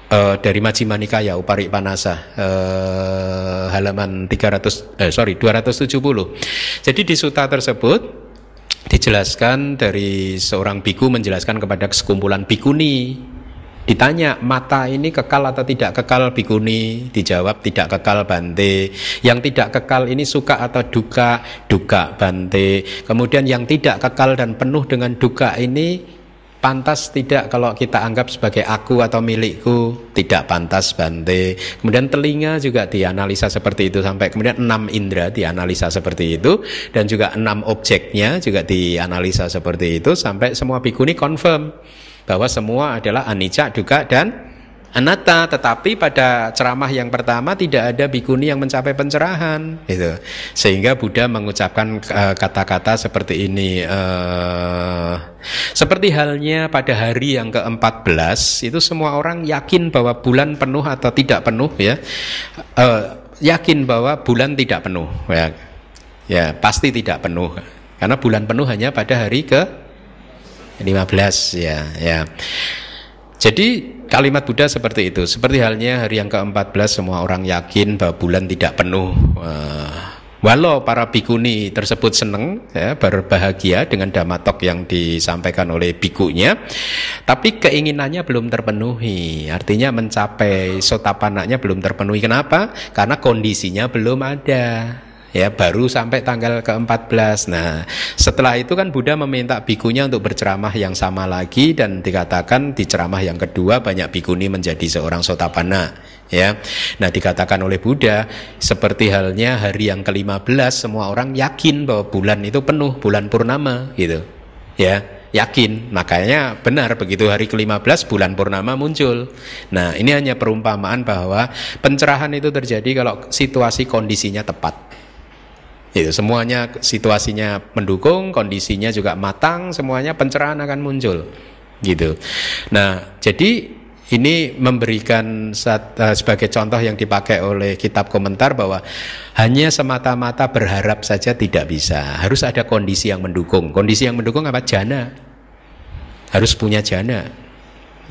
Uh, dari Majjhima Nikaya Upari Panasa uh, halaman 300 eh, sorry 270 jadi di suta tersebut dijelaskan dari seorang biku menjelaskan kepada sekumpulan bikuni Ditanya mata ini kekal atau tidak kekal? Bikuni Dijawab tidak kekal bante. Yang tidak kekal ini suka atau duka? Duka bante. Kemudian yang tidak kekal dan penuh dengan duka ini Pantas tidak kalau kita anggap sebagai aku atau milikku? Tidak pantas bante. Kemudian telinga juga dianalisa seperti itu Sampai kemudian enam indera dianalisa seperti itu Dan juga enam objeknya juga dianalisa seperti itu Sampai semua bikuni confirm bahwa semua adalah anicca, duka dan anatta. Tetapi pada ceramah yang pertama tidak ada bikuni yang mencapai pencerahan, itu sehingga Buddha mengucapkan eh, kata-kata uh, seperti ini. Uh, seperti halnya pada hari yang ke-14 itu semua orang yakin bahwa bulan penuh atau tidak penuh ya. Uh, yakin bahwa bulan tidak penuh ya. Ya, pasti tidak penuh. Karena bulan penuh hanya pada hari ke 15 ya ya. Jadi kalimat Buddha seperti itu. Seperti halnya hari yang ke-14 semua orang yakin bahwa bulan tidak penuh. Uh, Walau para bikuni tersebut senang, ya, berbahagia dengan damatok yang disampaikan oleh bikunya, tapi keinginannya belum terpenuhi. Artinya mencapai sotapanaknya belum terpenuhi. Kenapa? Karena kondisinya belum ada ya baru sampai tanggal ke-14. Nah, setelah itu kan Buddha meminta bikunya untuk berceramah yang sama lagi dan dikatakan di ceramah yang kedua banyak bikuni menjadi seorang sotapana ya. Nah, dikatakan oleh Buddha seperti halnya hari yang ke-15 semua orang yakin bahwa bulan itu penuh, bulan purnama gitu. Ya, yakin makanya benar begitu hari ke-15 bulan purnama muncul nah ini hanya perumpamaan bahwa pencerahan itu terjadi kalau situasi kondisinya tepat itu semuanya situasinya mendukung, kondisinya juga matang, semuanya pencerahan akan muncul. Gitu. Nah, jadi ini memberikan uh, sebagai contoh yang dipakai oleh kitab komentar bahwa hanya semata-mata berharap saja tidak bisa. Harus ada kondisi yang mendukung. Kondisi yang mendukung apa? Jana. Harus punya jana.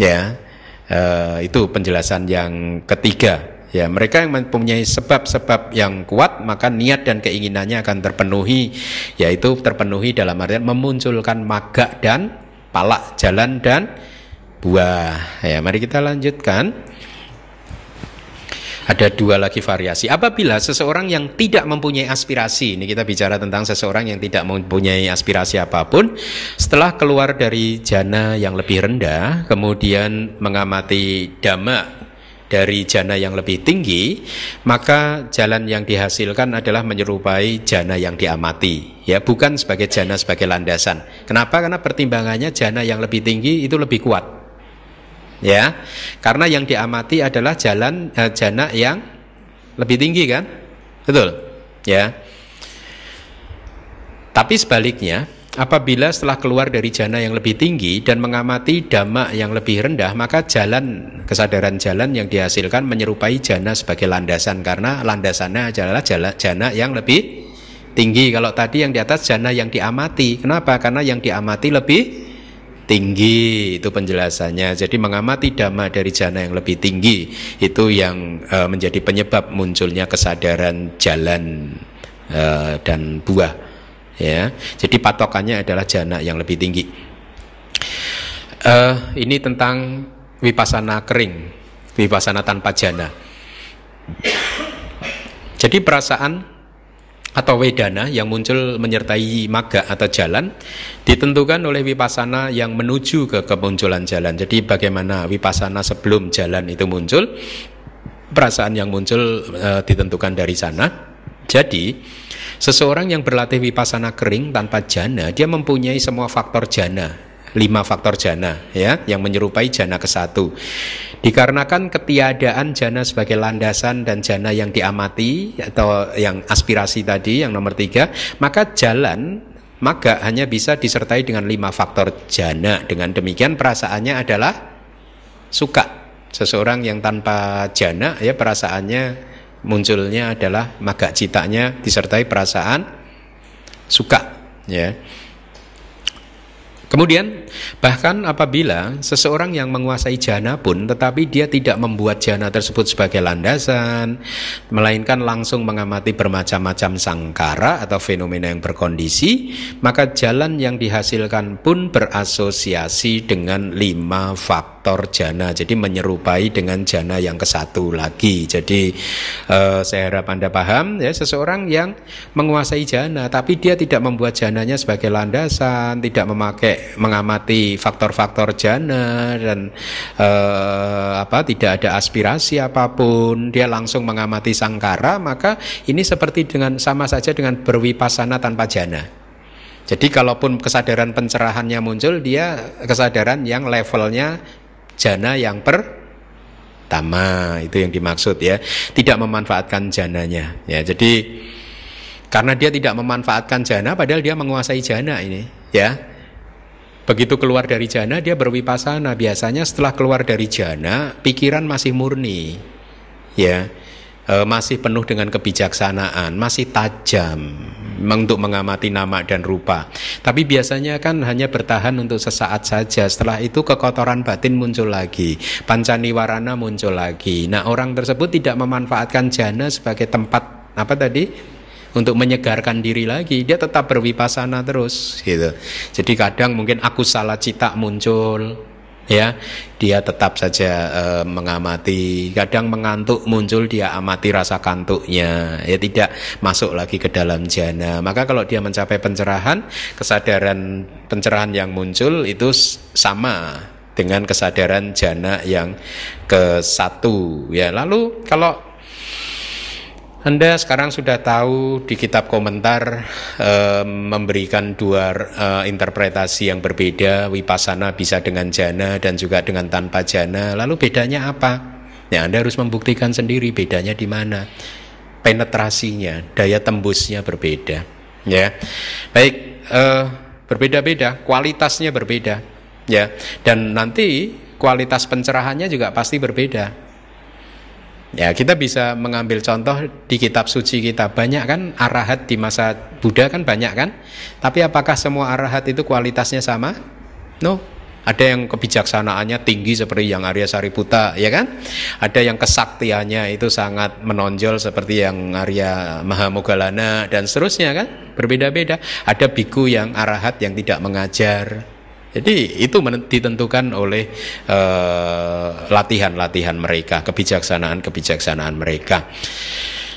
Ya. Uh, itu penjelasan yang ketiga Ya, mereka yang mempunyai sebab-sebab yang kuat maka niat dan keinginannya akan terpenuhi yaitu terpenuhi dalam artian memunculkan maga dan palak jalan dan buah. Ya, mari kita lanjutkan. Ada dua lagi variasi. Apabila seseorang yang tidak mempunyai aspirasi, ini kita bicara tentang seseorang yang tidak mempunyai aspirasi apa pun, setelah keluar dari jana yang lebih rendah, kemudian mengamati dhamma dari jana yang lebih tinggi, maka jalan yang dihasilkan adalah menyerupai jana yang diamati, ya bukan sebagai jana sebagai landasan. Kenapa? Karena pertimbangannya jana yang lebih tinggi itu lebih kuat. Ya. Karena yang diamati adalah jalan eh, jana yang lebih tinggi kan? Betul? Ya. Tapi sebaliknya, Apabila setelah keluar dari jana yang lebih tinggi dan mengamati dhamma yang lebih rendah, maka jalan kesadaran jalan yang dihasilkan menyerupai jana sebagai landasan karena landasannya adalah jana, yang lebih tinggi. Kalau tadi yang di atas jana yang diamati. Kenapa? Karena yang diamati lebih tinggi itu penjelasannya. Jadi mengamati dhamma dari jana yang lebih tinggi itu yang uh, menjadi penyebab munculnya kesadaran jalan uh, dan buah. Ya, jadi patokannya adalah jana yang lebih tinggi. Uh, ini tentang wipasana kering, wipasana tanpa jana. Jadi perasaan atau wedana yang muncul menyertai maga atau jalan ditentukan oleh wipasana yang menuju ke kemunculan jalan. Jadi bagaimana wipasana sebelum jalan itu muncul, perasaan yang muncul e, ditentukan dari sana. Jadi seseorang yang berlatih wipasana kering tanpa jana, dia mempunyai semua faktor jana lima faktor jana ya yang menyerupai jana ke satu. Dikarenakan ketiadaan jana sebagai landasan dan jana yang diamati atau yang aspirasi tadi yang nomor tiga maka jalan maka hanya bisa disertai dengan lima faktor jana. Dengan demikian perasaannya adalah suka. Seseorang yang tanpa jana ya perasaannya munculnya adalah maga citanya disertai perasaan suka ya Kemudian bahkan apabila seseorang yang menguasai jana pun tetapi dia tidak membuat jana tersebut sebagai landasan melainkan langsung mengamati bermacam-macam sangkara atau fenomena yang berkondisi maka jalan yang dihasilkan pun berasosiasi dengan lima faktor jana. Jadi menyerupai dengan jana yang ke satu lagi. Jadi eh, saya harap anda paham ya seseorang yang menguasai jana tapi dia tidak membuat jananya sebagai landasan tidak memakai mengamati faktor-faktor jana dan eh, apa tidak ada aspirasi apa pun, dia langsung mengamati sangkara, maka ini seperti dengan sama saja dengan berwipasana tanpa jana. Jadi kalaupun kesadaran pencerahannya muncul, dia kesadaran yang levelnya jana yang pertama itu yang dimaksud ya, tidak memanfaatkan jananya. Ya, jadi karena dia tidak memanfaatkan jana, padahal dia menguasai jana ini, ya Begitu keluar dari jana dia berwipasana. Biasanya setelah keluar dari jana pikiran masih murni. Ya. E, masih penuh dengan kebijaksanaan, masih tajam untuk mengamati nama dan rupa. Tapi biasanya kan hanya bertahan untuk sesaat saja. Setelah itu kekotoran batin muncul lagi, pancaniwarana muncul lagi. Nah, orang tersebut tidak memanfaatkan jana sebagai tempat apa tadi? Untuk menyegarkan diri lagi dia tetap berwipasana terus gitu. Jadi kadang mungkin aku salah cita muncul ya. Dia tetap saja e, mengamati. Kadang mengantuk muncul dia amati rasa kantuknya. Ya tidak masuk lagi ke dalam jana. Maka kalau dia mencapai pencerahan kesadaran pencerahan yang muncul itu sama dengan kesadaran jana yang ke satu. Ya lalu kalau anda sekarang sudah tahu di kitab komentar e, memberikan dua e, interpretasi yang berbeda, wipasana bisa dengan jana dan juga dengan tanpa jana. Lalu bedanya apa? Ya, Anda harus membuktikan sendiri bedanya di mana. Penetrasinya, daya tembusnya berbeda. Ya, baik, e, berbeda-beda, kualitasnya berbeda. Ya, dan nanti kualitas pencerahannya juga pasti berbeda. Ya, kita bisa mengambil contoh di kitab suci kita. Banyak kan arahat di masa Buddha kan banyak kan? Tapi apakah semua arahat itu kualitasnya sama? No. Ada yang kebijaksanaannya tinggi seperti yang Arya Sariputa, ya kan? Ada yang kesaktiannya itu sangat menonjol seperti yang Arya Mahamogalana dan seterusnya kan? Berbeda-beda. Ada biku yang arahat yang tidak mengajar, jadi itu ditentukan oleh eh, latihan-latihan uh, mereka, kebijaksanaan-kebijaksanaan mereka.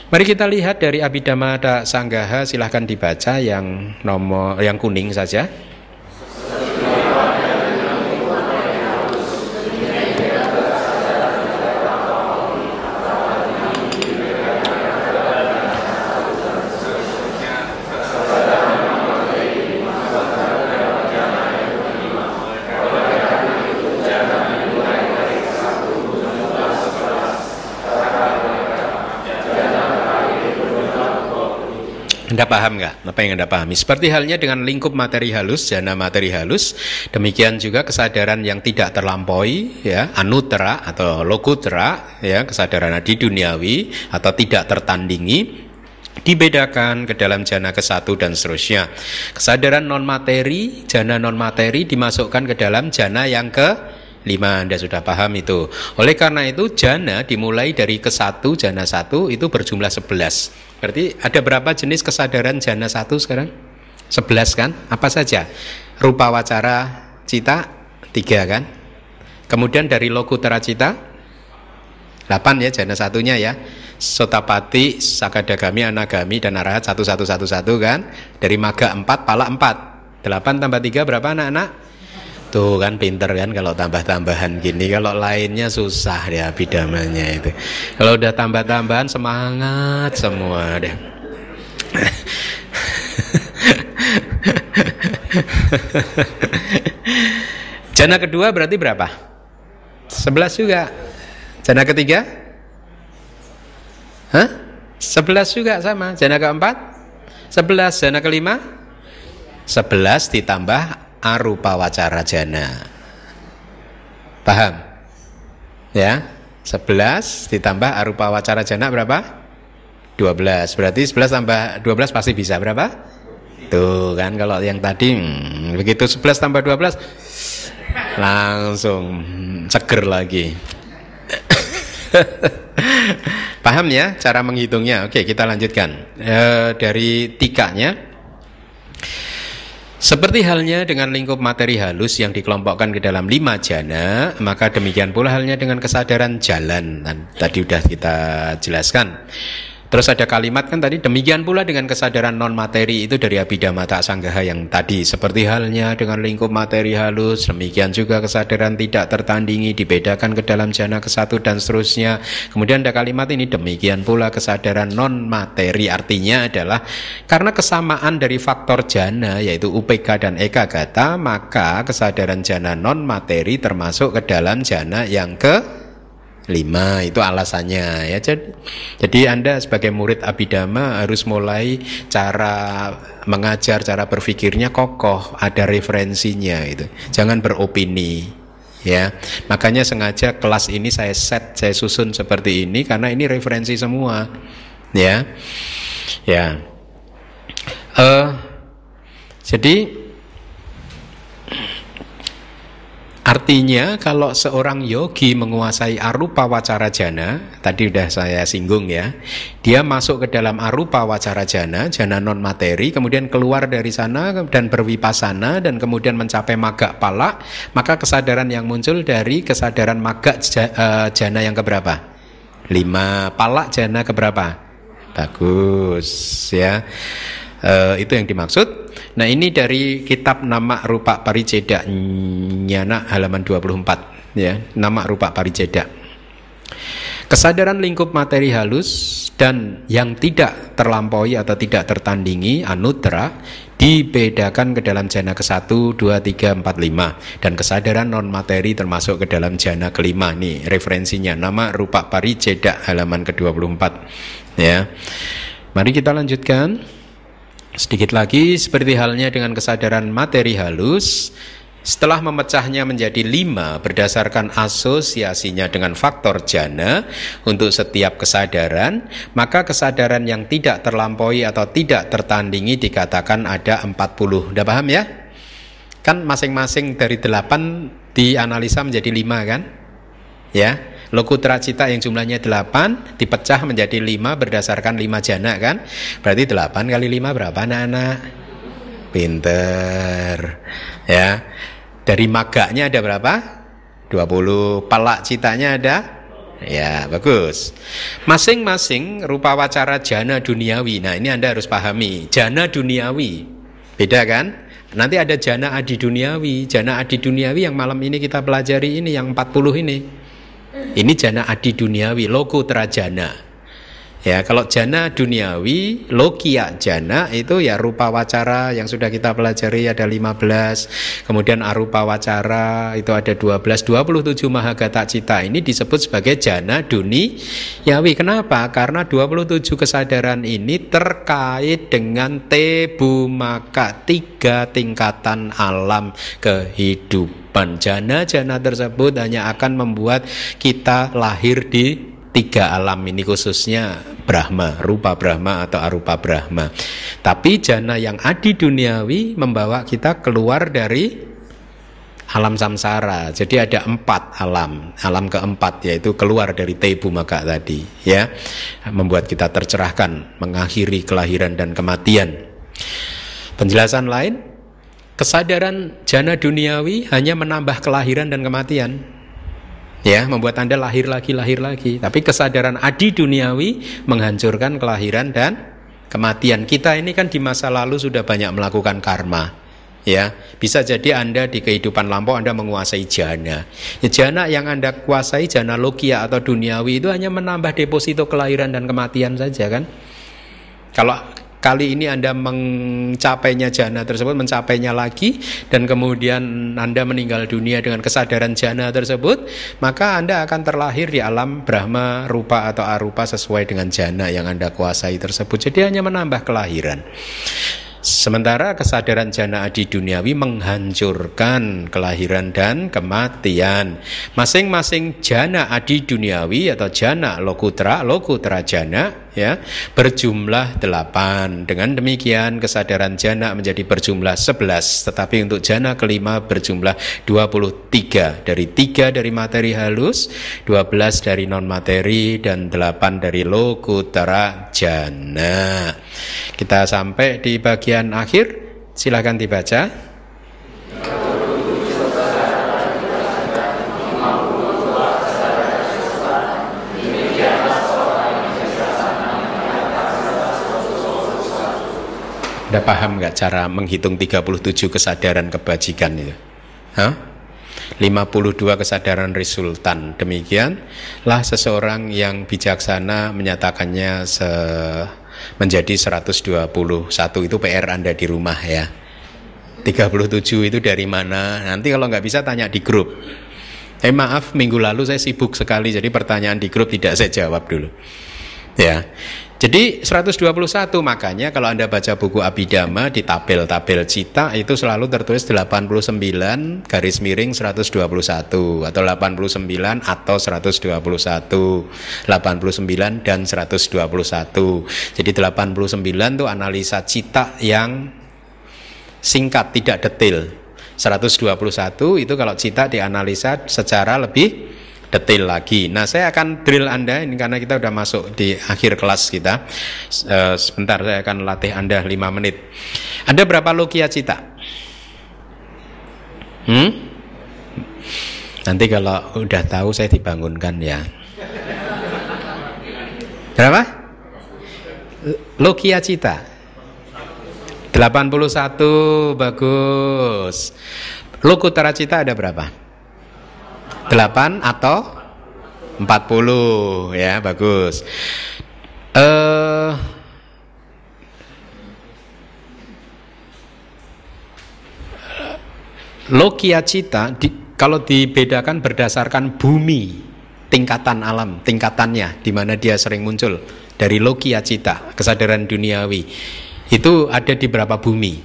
Mari kita lihat dari Abhidhamma Sanggaha silahkan dibaca yang nomor yang kuning saja. Paham nggak apa yang Anda pahami? Seperti halnya dengan lingkup materi halus, jana materi halus, demikian juga kesadaran yang tidak terlampaui, ya, anutera atau lokutera, ya, kesadaran di duniawi atau tidak tertandingi, dibedakan ke dalam jana ke satu dan seterusnya. Kesadaran non materi, jana non materi dimasukkan ke dalam jana yang ke lima Anda sudah paham itu. Oleh karena itu jana dimulai dari ke satu jana satu itu berjumlah sebelas. Berarti ada berapa jenis kesadaran jana satu sekarang? Sebelas kan? Apa saja? Rupa wacara cita tiga kan? Kemudian dari lokutera cita delapan ya jana satunya ya. Sotapati, Sakadagami, Anagami, dan Arahat satu satu satu satu kan? Dari Maga empat, Pala empat. Delapan tambah tiga berapa anak-anak? Tuh kan pinter kan kalau tambah-tambahan gini. Kalau lainnya susah ya bidamanya itu. Kalau udah tambah-tambahan semangat semua deh. Jana kedua berarti berapa? Sebelas juga. Jana ketiga? Hah? Sebelas juga sama. Jana keempat? Sebelas. Jana kelima? Sebelas ditambah arupa wacara jana. Paham? Ya? Sebelas ditambah arupa wacara jana berapa? Dua belas. Berarti sebelas tambah dua belas pasti bisa berapa? Tuh kan kalau yang tadi hmm, begitu sebelas tambah dua belas langsung hmm, seger lagi. Paham ya cara menghitungnya? Oke, kita lanjutkan. E, dari tikanya seperti halnya dengan lingkup materi halus yang dikelompokkan ke dalam lima jana, maka demikian pula halnya dengan kesadaran jalan. Tadi sudah kita jelaskan. Terus ada kalimat kan tadi demikian pula dengan kesadaran non materi itu dari Abhidhamma Tak Sanggaha yang tadi seperti halnya dengan lingkup materi halus demikian juga kesadaran tidak tertandingi dibedakan ke dalam jana ke satu dan seterusnya. Kemudian ada kalimat ini demikian pula kesadaran non materi artinya adalah karena kesamaan dari faktor jana yaitu UPK dan Eka Gata maka kesadaran jana non materi termasuk ke dalam jana yang ke lima itu alasannya ya. Jadi, jadi anda sebagai murid abidama harus mulai cara mengajar cara berpikirnya kokoh ada referensinya itu jangan beropini ya. Makanya sengaja kelas ini saya set saya susun seperti ini karena ini referensi semua ya. Ya. Uh, jadi Artinya kalau seorang yogi menguasai arupa wacara jana, tadi sudah saya singgung ya, dia masuk ke dalam arupa wacara jana, jana non materi, kemudian keluar dari sana dan berwipasana dan kemudian mencapai maga pala, maka kesadaran yang muncul dari kesadaran maga eh, jana yang keberapa? Lima, pala jana keberapa? Bagus ya. Uh, itu yang dimaksud. Nah ini dari kitab nama rupa pariceda nyana halaman 24 ya nama rupa pariceda. Kesadaran lingkup materi halus dan yang tidak terlampaui atau tidak tertandingi anutra dibedakan ke dalam jana ke-1, 2, 3, 4, 5 dan kesadaran non materi termasuk ke dalam jana kelima nih referensinya nama rupa pariceda halaman ke-24 ya. Mari kita lanjutkan. Sedikit lagi, seperti halnya dengan kesadaran materi halus, setelah memecahnya menjadi lima berdasarkan asosiasinya dengan faktor jana untuk setiap kesadaran, maka kesadaran yang tidak terlampaui atau tidak tertandingi dikatakan ada 40. Udah paham ya? Kan masing-masing dari delapan dianalisa menjadi lima kan? Ya, Lokutra cita yang jumlahnya 8 dipecah menjadi 5 berdasarkan 5 jana kan? Berarti 8 kali 5 berapa anak-anak? Pinter. Ya. Dari maganya ada berapa? 20. Palak citanya ada? Ya, bagus. Masing-masing rupa wacara jana duniawi. Nah, ini Anda harus pahami. Jana duniawi. Beda kan? Nanti ada jana adi duniawi. Jana adi duniawi yang malam ini kita pelajari ini yang 40 ini. Ini jana adi duniawi, loku terajana. Ya, kalau jana duniawi, lokia jana itu ya rupa wacara yang sudah kita pelajari ada 15. Kemudian arupa wacara itu ada 12, 27 mahagata cita. Ini disebut sebagai jana duniawi. Kenapa? Karena 27 kesadaran ini terkait dengan tebu maka tiga tingkatan alam kehidupan. Jana-jana tersebut hanya akan membuat kita lahir di tiga alam ini khususnya Brahma, rupa Brahma atau arupa Brahma. Tapi jana yang adi duniawi membawa kita keluar dari alam samsara. Jadi ada empat alam. Alam keempat yaitu keluar dari tebu maka tadi, ya, membuat kita tercerahkan, mengakhiri kelahiran dan kematian. Penjelasan lain, kesadaran jana duniawi hanya menambah kelahiran dan kematian ya membuat anda lahir lagi lahir lagi. Tapi kesadaran adi duniawi menghancurkan kelahiran dan kematian. Kita ini kan di masa lalu sudah banyak melakukan karma. Ya bisa jadi anda di kehidupan lampau anda menguasai jana. Ya, jana yang anda kuasai jana logia atau duniawi itu hanya menambah deposito kelahiran dan kematian saja kan? Kalau kali ini Anda mencapainya jana tersebut, mencapainya lagi dan kemudian Anda meninggal dunia dengan kesadaran jana tersebut, maka Anda akan terlahir di alam Brahma, rupa atau arupa sesuai dengan jana yang Anda kuasai tersebut. Jadi hanya menambah kelahiran. Sementara kesadaran jana adi duniawi menghancurkan kelahiran dan kematian. Masing-masing jana adi duniawi atau jana lokutra, lokutra jana ya. Berjumlah 8 dengan demikian kesadaran jana menjadi berjumlah 11 tetapi untuk jana kelima berjumlah 23 dari 3 dari materi halus 12 dari non materi dan 8 dari lokutara jana. Kita sampai di bagian akhir. Silahkan dibaca Anda paham nggak cara menghitung 37 kesadaran kebajikan itu? Hah? 52 kesadaran resultan. Demikianlah seseorang yang bijaksana menyatakannya se menjadi 121 itu PR Anda di rumah ya. 37 itu dari mana? Nanti kalau nggak bisa tanya di grup. Eh maaf minggu lalu saya sibuk sekali jadi pertanyaan di grup tidak saya jawab dulu. Ya. Jadi 121 makanya kalau Anda baca buku Abidama di tabel-tabel cita itu selalu tertulis 89 garis miring 121 atau 89 atau 121 89 dan 121 jadi 89 itu analisa cita yang singkat tidak detail. 121 itu kalau cita dianalisa secara lebih detail lagi. Nah, saya akan drill Anda ini karena kita sudah masuk di akhir kelas kita. Uh, sebentar saya akan latih Anda 5 menit. Ada berapa logia cita? Hmm? Nanti kalau udah tahu saya dibangunkan ya. Berapa? Logia cita. 81 bagus. Lokutara cita ada berapa? 8 atau 40 ya bagus. Uh, Logia cita di, kalau dibedakan berdasarkan bumi tingkatan alam tingkatannya di mana dia sering muncul dari logia cita kesadaran duniawi. Itu ada di berapa bumi?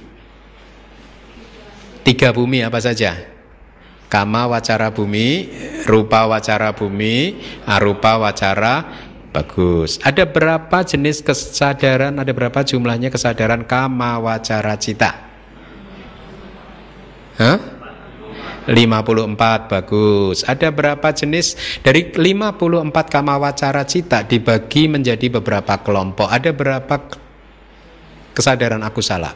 Tiga bumi apa saja kama wacara bumi, rupa wacara bumi, arupa wacara bagus. Ada berapa jenis kesadaran? Ada berapa jumlahnya kesadaran kama wacara cita? Hah? 54 bagus. Ada berapa jenis? Dari 54 kama wacara cita dibagi menjadi beberapa kelompok. Ada berapa kesadaran aku salah?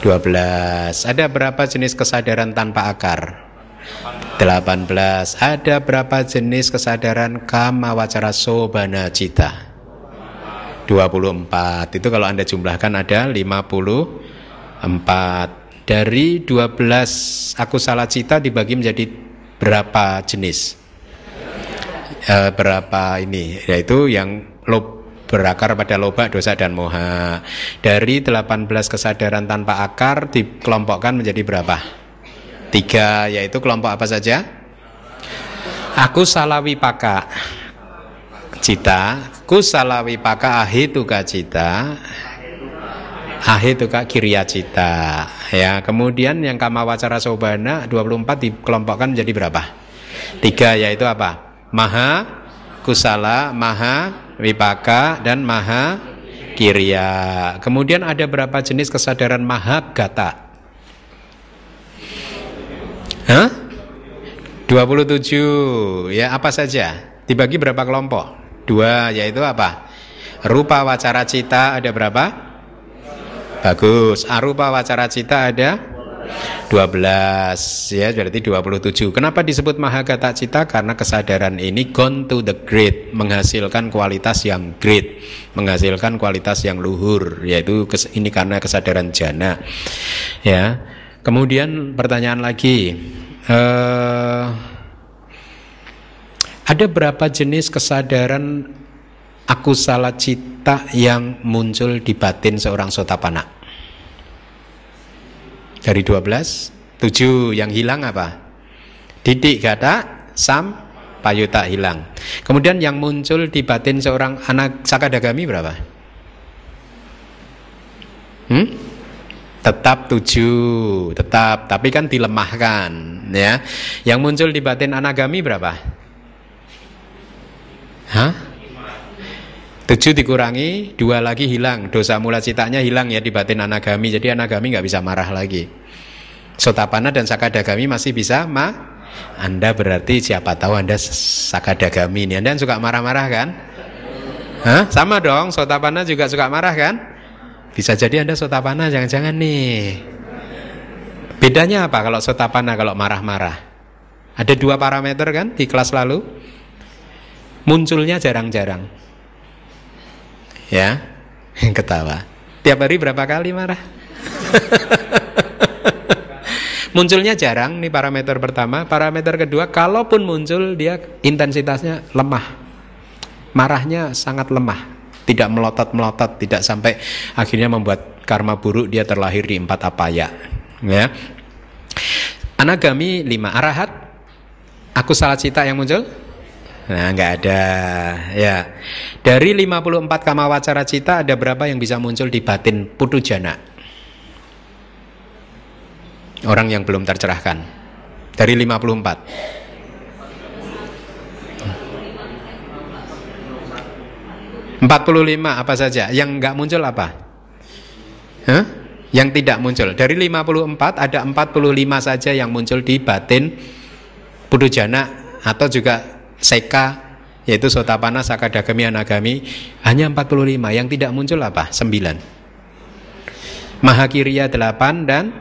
12. Ada berapa jenis kesadaran tanpa akar? 18. Ada berapa jenis kesadaran kama wacara sobana cita? 24. Itu kalau Anda jumlahkan ada 54. Dari 12 aku salah cita dibagi menjadi berapa jenis? E, berapa ini? Yaitu yang lob berakar pada loba, dosa dan moha. Dari 18 kesadaran tanpa akar dikelompokkan menjadi berapa? Tiga, yaitu kelompok apa saja? Aku salawi paka cita, kusalawi paka ahituka cita, ahituka kiriya cita. Ya, kemudian yang kama wacara sobana 24 dikelompokkan menjadi berapa? Tiga, yaitu apa? Maha kusala, maha wipaka dan maha kirya. Kemudian ada berapa jenis kesadaran maha gata? Hah? 27. Ya, apa saja? Dibagi berapa kelompok? Dua, yaitu apa? Rupa wacara cita ada berapa? Bagus. Arupa wacara cita ada 12 ya berarti 27 kenapa disebut mahagata cita? Karena kesadaran ini gone to the great menghasilkan kualitas yang great menghasilkan kualitas yang luhur yaitu ini karena kesadaran jana ya. Kemudian pertanyaan lagi uh, ada berapa jenis kesadaran aku salah cita yang muncul di batin seorang sotapana dari 12 7 yang hilang apa? Didik gata sam payuta hilang. Kemudian yang muncul di batin seorang anak sakadagami berapa? Hmm? Tetap tujuh, tetap, tapi kan dilemahkan, ya. Yang muncul di batin anagami berapa? Hah? Tujuh dikurangi, dua lagi hilang. Dosa mula citanya hilang ya di batin anagami. Jadi anagami nggak bisa marah lagi. Sotapana dan sakadagami masih bisa ma. Anda berarti siapa tahu Anda sakadagami ini. Anda suka marah-marah kan? Hah? Sama dong, sotapana juga suka marah kan? Bisa jadi Anda sotapana, jangan-jangan nih. Bedanya apa kalau sotapana kalau marah-marah? Ada dua parameter kan di kelas lalu? Munculnya jarang-jarang Ya, ketawa. Tiap hari berapa kali marah? Munculnya jarang nih parameter pertama. Parameter kedua, kalaupun muncul dia intensitasnya lemah. Marahnya sangat lemah. Tidak melotot-melotot, tidak sampai akhirnya membuat karma buruk dia terlahir di empat apaya. Ya. Anagami lima arahat. Aku salah cita yang muncul Nah, nggak ada. Ya. Dari 54 kama wacara cita ada berapa yang bisa muncul di batin putu jana? Orang yang belum tercerahkan. Dari 54. Empat puluh lima apa saja? Yang nggak muncul apa? Huh? Yang tidak muncul. Dari 54 ada 45 saja yang muncul di batin putu jana atau juga seka yaitu sotapana sakadagami anagami hanya 45 yang tidak muncul apa? 9 mahakiriya 8 dan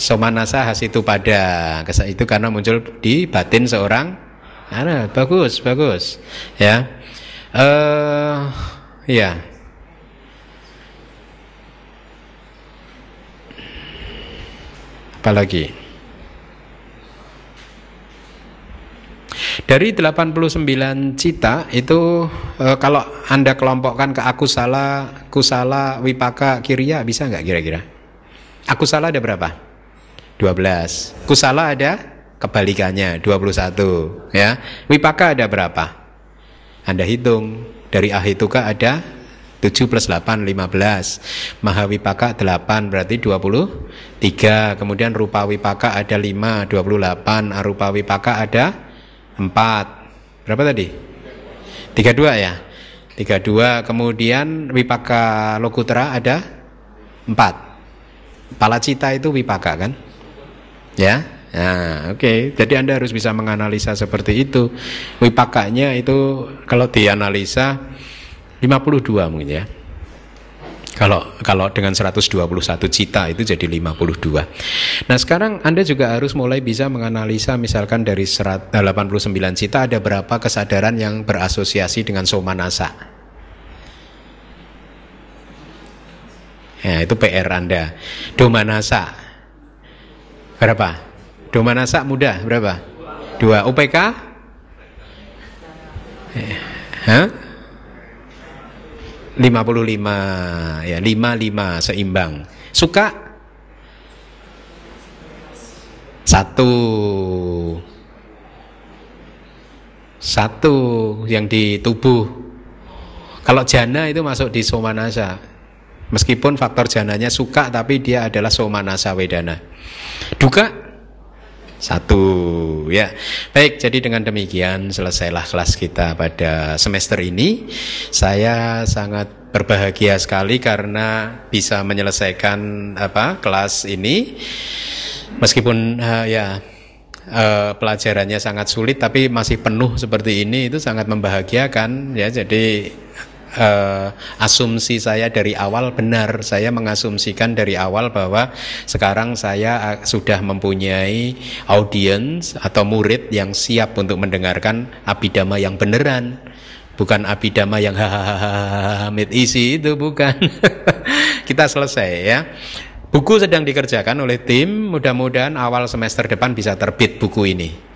somanasa hasitu pada itu karena muncul di batin seorang. Nah, bagus bagus. Ya. Uh, ya. Apalagi Dari 89 cita itu e, kalau Anda kelompokkan ke aku salah, kusala, wipaka, kiriya bisa nggak kira-kira? Aku salah ada berapa? 12. Kusala ada kebalikannya 21 ya. Wipaka ada berapa? Anda hitung dari ahituka ada 7 plus 8 15 Mahawipaka 8 berarti 23 Kemudian rupa wipaka ada 5 28 Arupa wipaka ada Empat. Berapa tadi? Tiga dua ya? Tiga dua. Kemudian Wipaka Lokutra ada empat. Palacita itu Wipaka kan? Ya? Nah, oke. Okay. Jadi Anda harus bisa menganalisa seperti itu. Wipakanya itu kalau dianalisa 52 mungkin ya. Kalau kalau dengan 121 cita itu jadi 52. Nah, sekarang Anda juga harus mulai bisa menganalisa misalkan dari 89 cita ada berapa kesadaran yang berasosiasi dengan somanasa. Ya, itu PR Anda. Domanasa. Berapa? Domanasa mudah berapa? Dua. UPK? Eh, hah? 55 ya 55 seimbang. Suka? Satu. Satu yang di tubuh. Kalau jana itu masuk di somanasa. Meskipun faktor jananya suka tapi dia adalah somanasa wedana. Duka? Satu ya. Baik, jadi dengan demikian selesailah kelas kita pada semester ini. Saya sangat berbahagia sekali karena bisa menyelesaikan apa kelas ini meskipun uh, ya uh, pelajarannya sangat sulit tapi masih penuh seperti ini itu sangat membahagiakan ya jadi uh, asumsi saya dari awal benar. Saya mengasumsikan dari awal bahwa sekarang saya uh, sudah mempunyai audiens atau murid yang siap untuk mendengarkan abidama yang beneran. Bukan abidama yang hahaha isi itu bukan. Kita selesai ya. Buku sedang dikerjakan oleh tim, mudah-mudahan awal semester depan bisa terbit buku ini.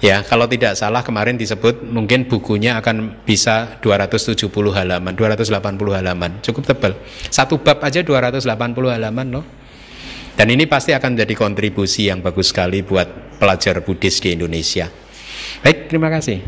Ya, kalau tidak salah kemarin disebut mungkin bukunya akan bisa 270 halaman, 280 halaman. Cukup tebal. Satu bab aja 280 halaman loh. Dan ini pasti akan jadi kontribusi yang bagus sekali buat pelajar Buddhis di Indonesia. Baik, terima kasih.